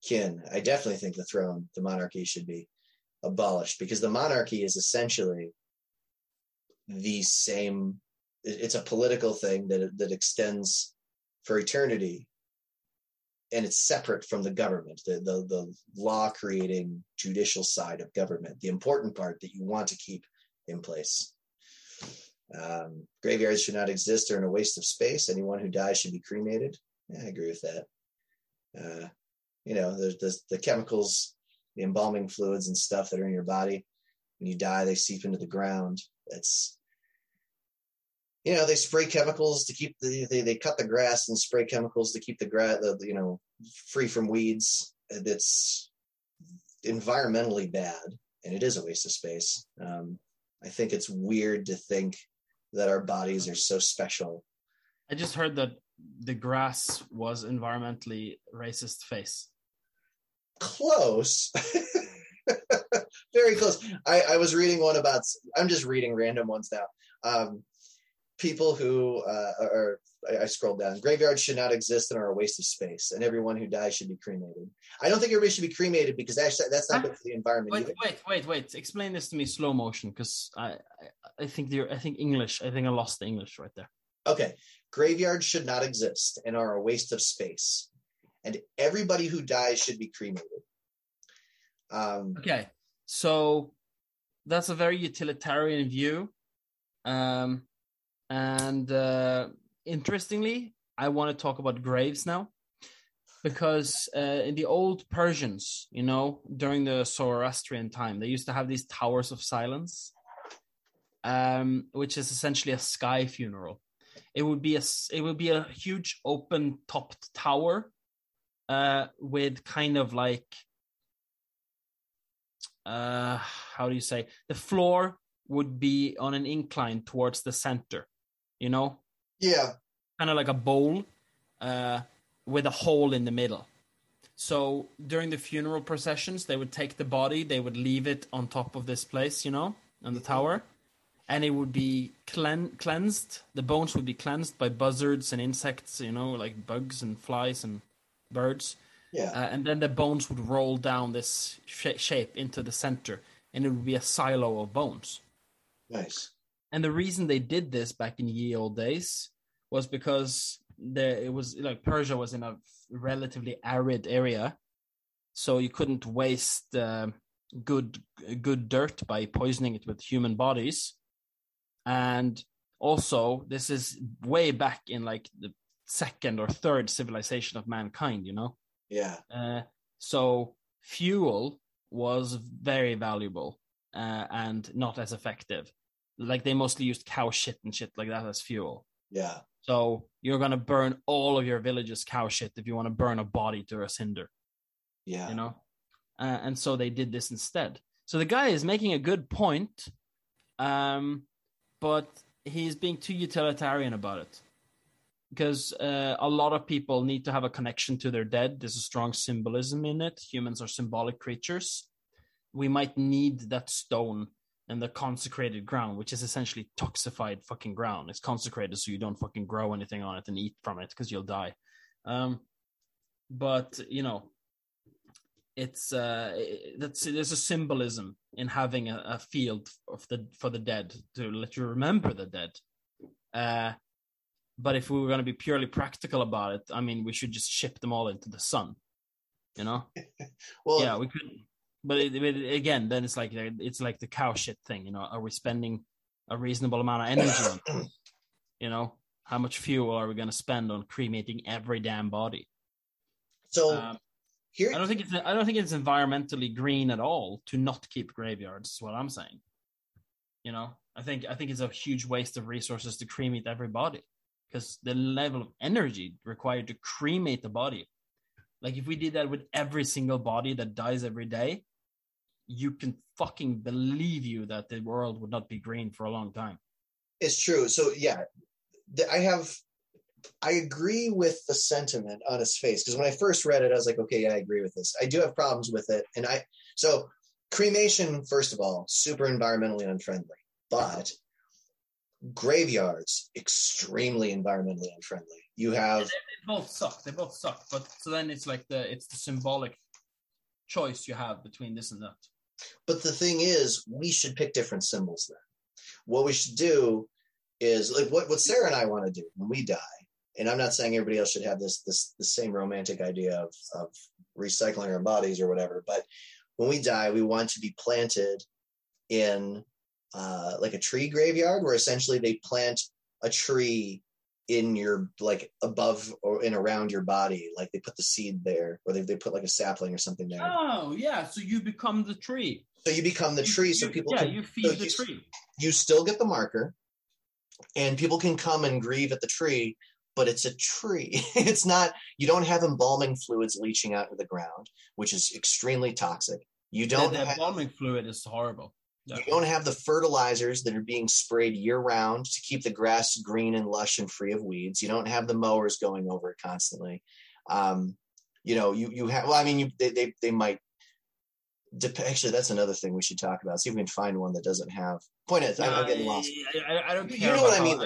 kin. I definitely think the throne, the monarchy should be abolished because the monarchy is essentially the same it's a political thing that that extends for eternity and it's separate from the government the, the the law creating judicial side of government the important part that you want to keep in place um, graveyards should not exist or in a waste of space. Anyone who dies should be cremated. Yeah, i agree with that. Uh, you know there's the, the chemicals the embalming fluids and stuff that are in your body. When you die they seep into the ground. That's you know they spray chemicals to keep the they, they cut the grass and spray chemicals to keep the grass you know free from weeds. It's environmentally bad and it is a waste of space. Um, i think it's weird to think that our bodies are so special. I just heard that the grass was environmentally racist face. Close. Very close. I, I was reading one about i'm just reading random ones now. Um, people who uh, are I, I scrolled down. Graveyards should not exist and are a waste of space, and everyone who dies should be cremated. I don't think everybody should be cremated because that's that's not good for the environment. Wait, either. wait, wait, wait. Explain this to me slow motion because I, I, I think you're, I think English. I think I lost the English right there. Okay, graveyards should not exist and are a waste of space, and everybody who dies should be cremated. Um, Okay, so that's a very utilitarian view. Um, and uh, interestingly, I want to talk about graves now because uh, in the old Persians, you know, during the Zoroastrian time, they used to have these towers of silence, um, which is essentially a sky funeral. It would be a it would be a huge open topped tower uh, with kind of like uh, how do you say the floor would be on an incline towards the center, you know, yeah, kind of like a bowl uh, with a hole in the middle. So during the funeral processions, they would take the body, they would leave it on top of this place, you know, on the tower, and it would be clean- cleansed. The bones would be cleansed by buzzards and insects, you know, like bugs and flies and birds. yeah, Uh, and then the bones would roll down this sh- shape into the center, and it would be a silo of bones. nice. And the reason they did this back in ye old days was because there it was like Persia was in a relatively arid area, so you couldn't waste uh, good good dirt by poisoning it with human bodies. And also, this is way back in like the second or third civilization of mankind. You know, Yeah, uh, so fuel was very valuable uh, and not as effective. Like they mostly used cow shit and shit like that as fuel. yeah, So you're gonna burn all of your village's cow shit if you want to burn a body to a cinder, yeah. you know. Uh, and so they did this instead. So the guy is making a good point, um, but he's being too utilitarian about it because uh, a lot of people need to have a connection to their dead. There's a strong symbolism in it. Humans are symbolic creatures. We might need that stone and the consecrated ground, which is essentially toxified fucking ground. It's consecrated so you don't fucking grow anything on it and eat from it because you'll die. Um, but you know, it's uh, that's there's a symbolism in having a, a field of the for the dead to let you remember the dead. Uh, but if we were going to be purely practical about it, I mean, we should just ship them all into the sun. You know? Well, yeah, we could. But it, it- again, then it's like it's like the cow shit thing. You know, are we spending a reasonable amount of energy on? it? You know, how much fuel are we going to spend on cremating every damn body? so Um, here, I don't think it's I don't think it's environmentally green at all to not keep graveyards. Is what I'm saying. You know, I think I think it's a huge waste of resources to cremate every body because the level of energy required to cremate the body. Like if we did that with every single body that dies every day, you can fucking believe you that the world would not be green for a long time. It's true. So yeah, I have, I agree with the sentiment on his face because when I first read it, I was like, okay, yeah, I agree with this. I do have problems with it, and I so cremation, first of all, super environmentally unfriendly, but graveyards extremely environmentally unfriendly. You have They both suck. They both suck. But so then it's like the it's the symbolic choice you have between this and that. But the thing is, we should pick different symbols then. What we should do is like what, what Sarah and I want to do when we die. And I'm not saying everybody else should have this this the same romantic idea of, of recycling our bodies or whatever. But when we die, we want to be planted in uh, like a tree graveyard where essentially they plant a tree in your like above or in around your body like they put the seed there or they, they put like a sapling or something there Oh yeah, so you become the tree. so you become the You- tree so people yeah, can you feed so the you- tree. you still get the marker and people can come and grieve at the tree but it's a tree it's not you don't have embalming fluids leaching out into the ground which is extremely toxic you don't the, the have, embalming fluid is horrible. You don't have the fertilizers that are being sprayed year round to keep the grass green and lush and free of weeds you don't have the mowers going over it constantly um, you know you you have well i mean you they they, they might dep- actually that's another thing we should talk about see if we can find one that doesn't have point is i'm, I'm getting lost I, I, I don't you care. know what i mean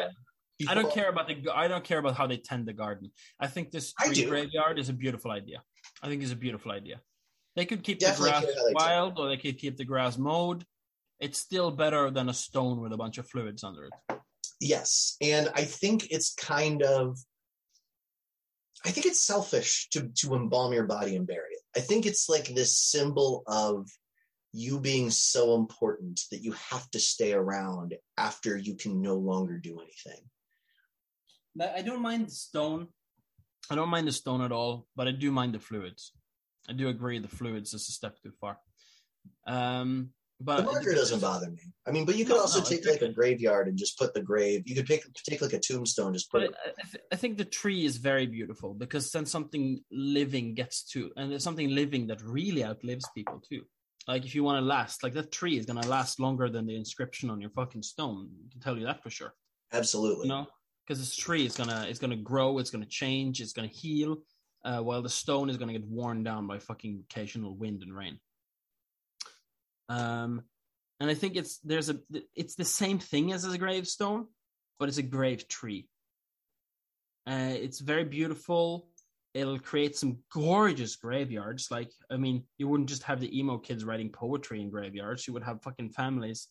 I don't care about the. I don't care about how they tend the garden. I think this tree graveyard is a beautiful idea. I think it's a beautiful idea. They could keep Definitely the grass care how they tend. wild, or they could keep the grass mowed. It's still better than a stone with a bunch of fluids under it. Yes. And I think it's kind of I think it's selfish to to embalm your body and bury it. I think it's like this symbol of you being so important that you have to stay around after you can no longer do anything. I don't mind the stone. I don't mind the stone at all, but I do mind the fluids. I do agree the fluids is a step too far. Um, but The marker doesn't bother me. I mean, but you could No, also no, take like a graveyard and just put the grave. You could pick take like a tombstone, just put But it. I, th- I think the tree is very beautiful because then something living gets to, and there's something living that really outlives people too. Like if you want to last, like that tree is gonna last longer than the inscription on your fucking stone. I can tell you that for sure. Absolutely. You know, because this tree is gonna it's gonna grow, it's gonna change, it's gonna heal, uh, while the stone is gonna get worn down by fucking occasional wind and rain. Um, and I think it's there's a it's the same thing as a gravestone, but it's a grave tree. Uh, it's very beautiful. It'll create some gorgeous graveyards. Like, I mean, you wouldn't just have the emo kids writing poetry in graveyards. You would have fucking families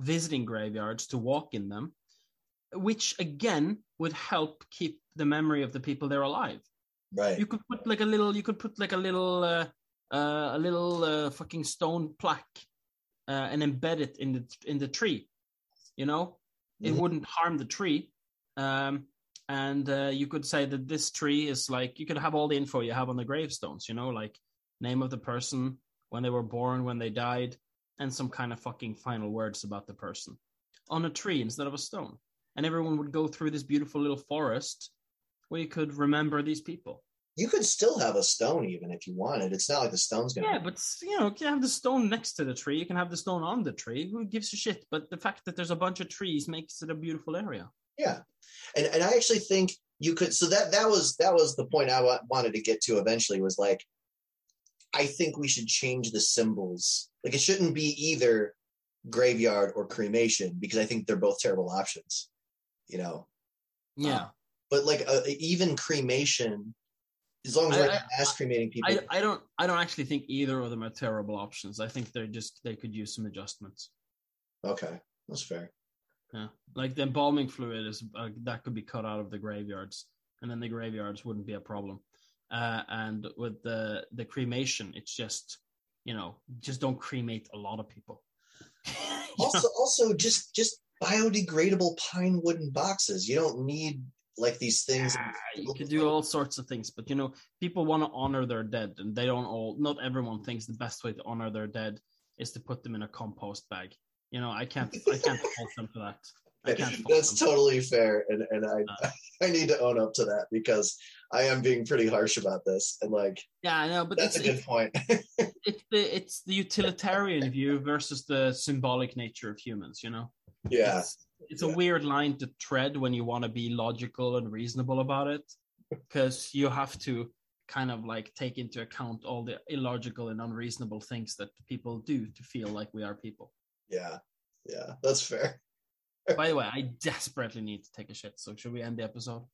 visiting graveyards to walk in them, which again would help keep the memory of the people there alive. Right. You could put like a little. You could put like a little, uh, uh, a little uh, fucking stone plaque, uh, and embed it in the in the tree. You know, it Mhm. wouldn't harm the tree. Um, and uh, you could say that this tree is like you could have all the info you have on the gravestones. You know, like name of the person, when they were born, when they died, and some kind of fucking final words about the person on a tree instead of a stone. And everyone would go through this beautiful little forest where you could remember these people. You could still have a stone even if you wanted. It's not like the stone's gonna Yeah, but you know, you can have the stone next to the tree. You can have the stone on the tree. Who gives a shit? But the fact that there's a bunch of trees makes it a beautiful area. Yeah, and and I actually think you could. So that that was that was the point I wanted to get to eventually. Was like, I think we should change the symbols. Like it shouldn't be either graveyard or cremation because I think they're both terrible options. You know, Yeah, but like uh, even cremation, as long as I- we're not mass cremating people, I, I don't I don't actually think either of them are terrible options. I think they're just they could use some adjustments. okay, that's fair. Yeah, like the embalming fluid is uh, that could be cut out of the graveyards, and then the graveyards wouldn't be a problem. Uh, and with the the cremation, it's just you know just don't cremate a lot of people. Also, also just just biodegradable pine wooden boxes. You don't need like these things. Ah, you can do all sorts of things, but you know, people want to honor their dead, and they don't all. Not everyone thinks the best way to honor their dead is to put them in a compost bag. You know, I can't. I can't fault them for that. I can't. Fault That's them. totally fair, and and I Uh. I need to own up to that because I am being pretty harsh about this, and like Yeah, I know, but that's a good point. it's the it's the utilitarian view versus the symbolic nature of humans. You know. yeah, It's, it's Yeah. a weird line to tread when you want to be logical and reasonable about it, because you have to kind of like take into account all the illogical and unreasonable things that people do to feel like we are people. yeah, yeah. That's fair. By the way, I desperately need to take a shit. So should we end the episode?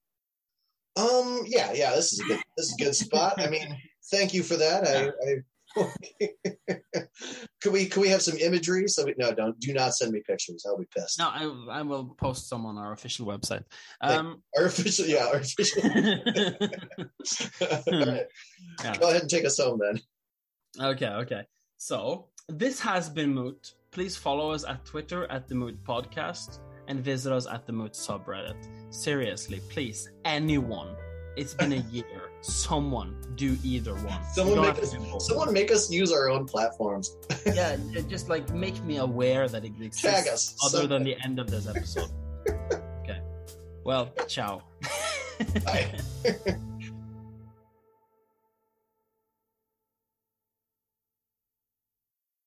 Um, yeah, yeah. This is a good this is a good spot. I mean, thank you for that. I, I Could we could we have some imagery? So we, no, don't do not send me pictures. I'll be pissed. No, I, I will post some on our official website. Um, Our official, yeah, our official. Right. Yeah. Go ahead and take us home then. okay, okay. So this has been Moot. Please follow us at Twitter at the Moot Podcast and visit us at the Moot subreddit. Seriously, please, anyone. It's been a year. Someone do either one. Someone make us to do both. someone make us use our own platforms. yeah, just like make me aware that it exists. Tag us. Other than the end of this episode. okay. Well, ciao. Bye.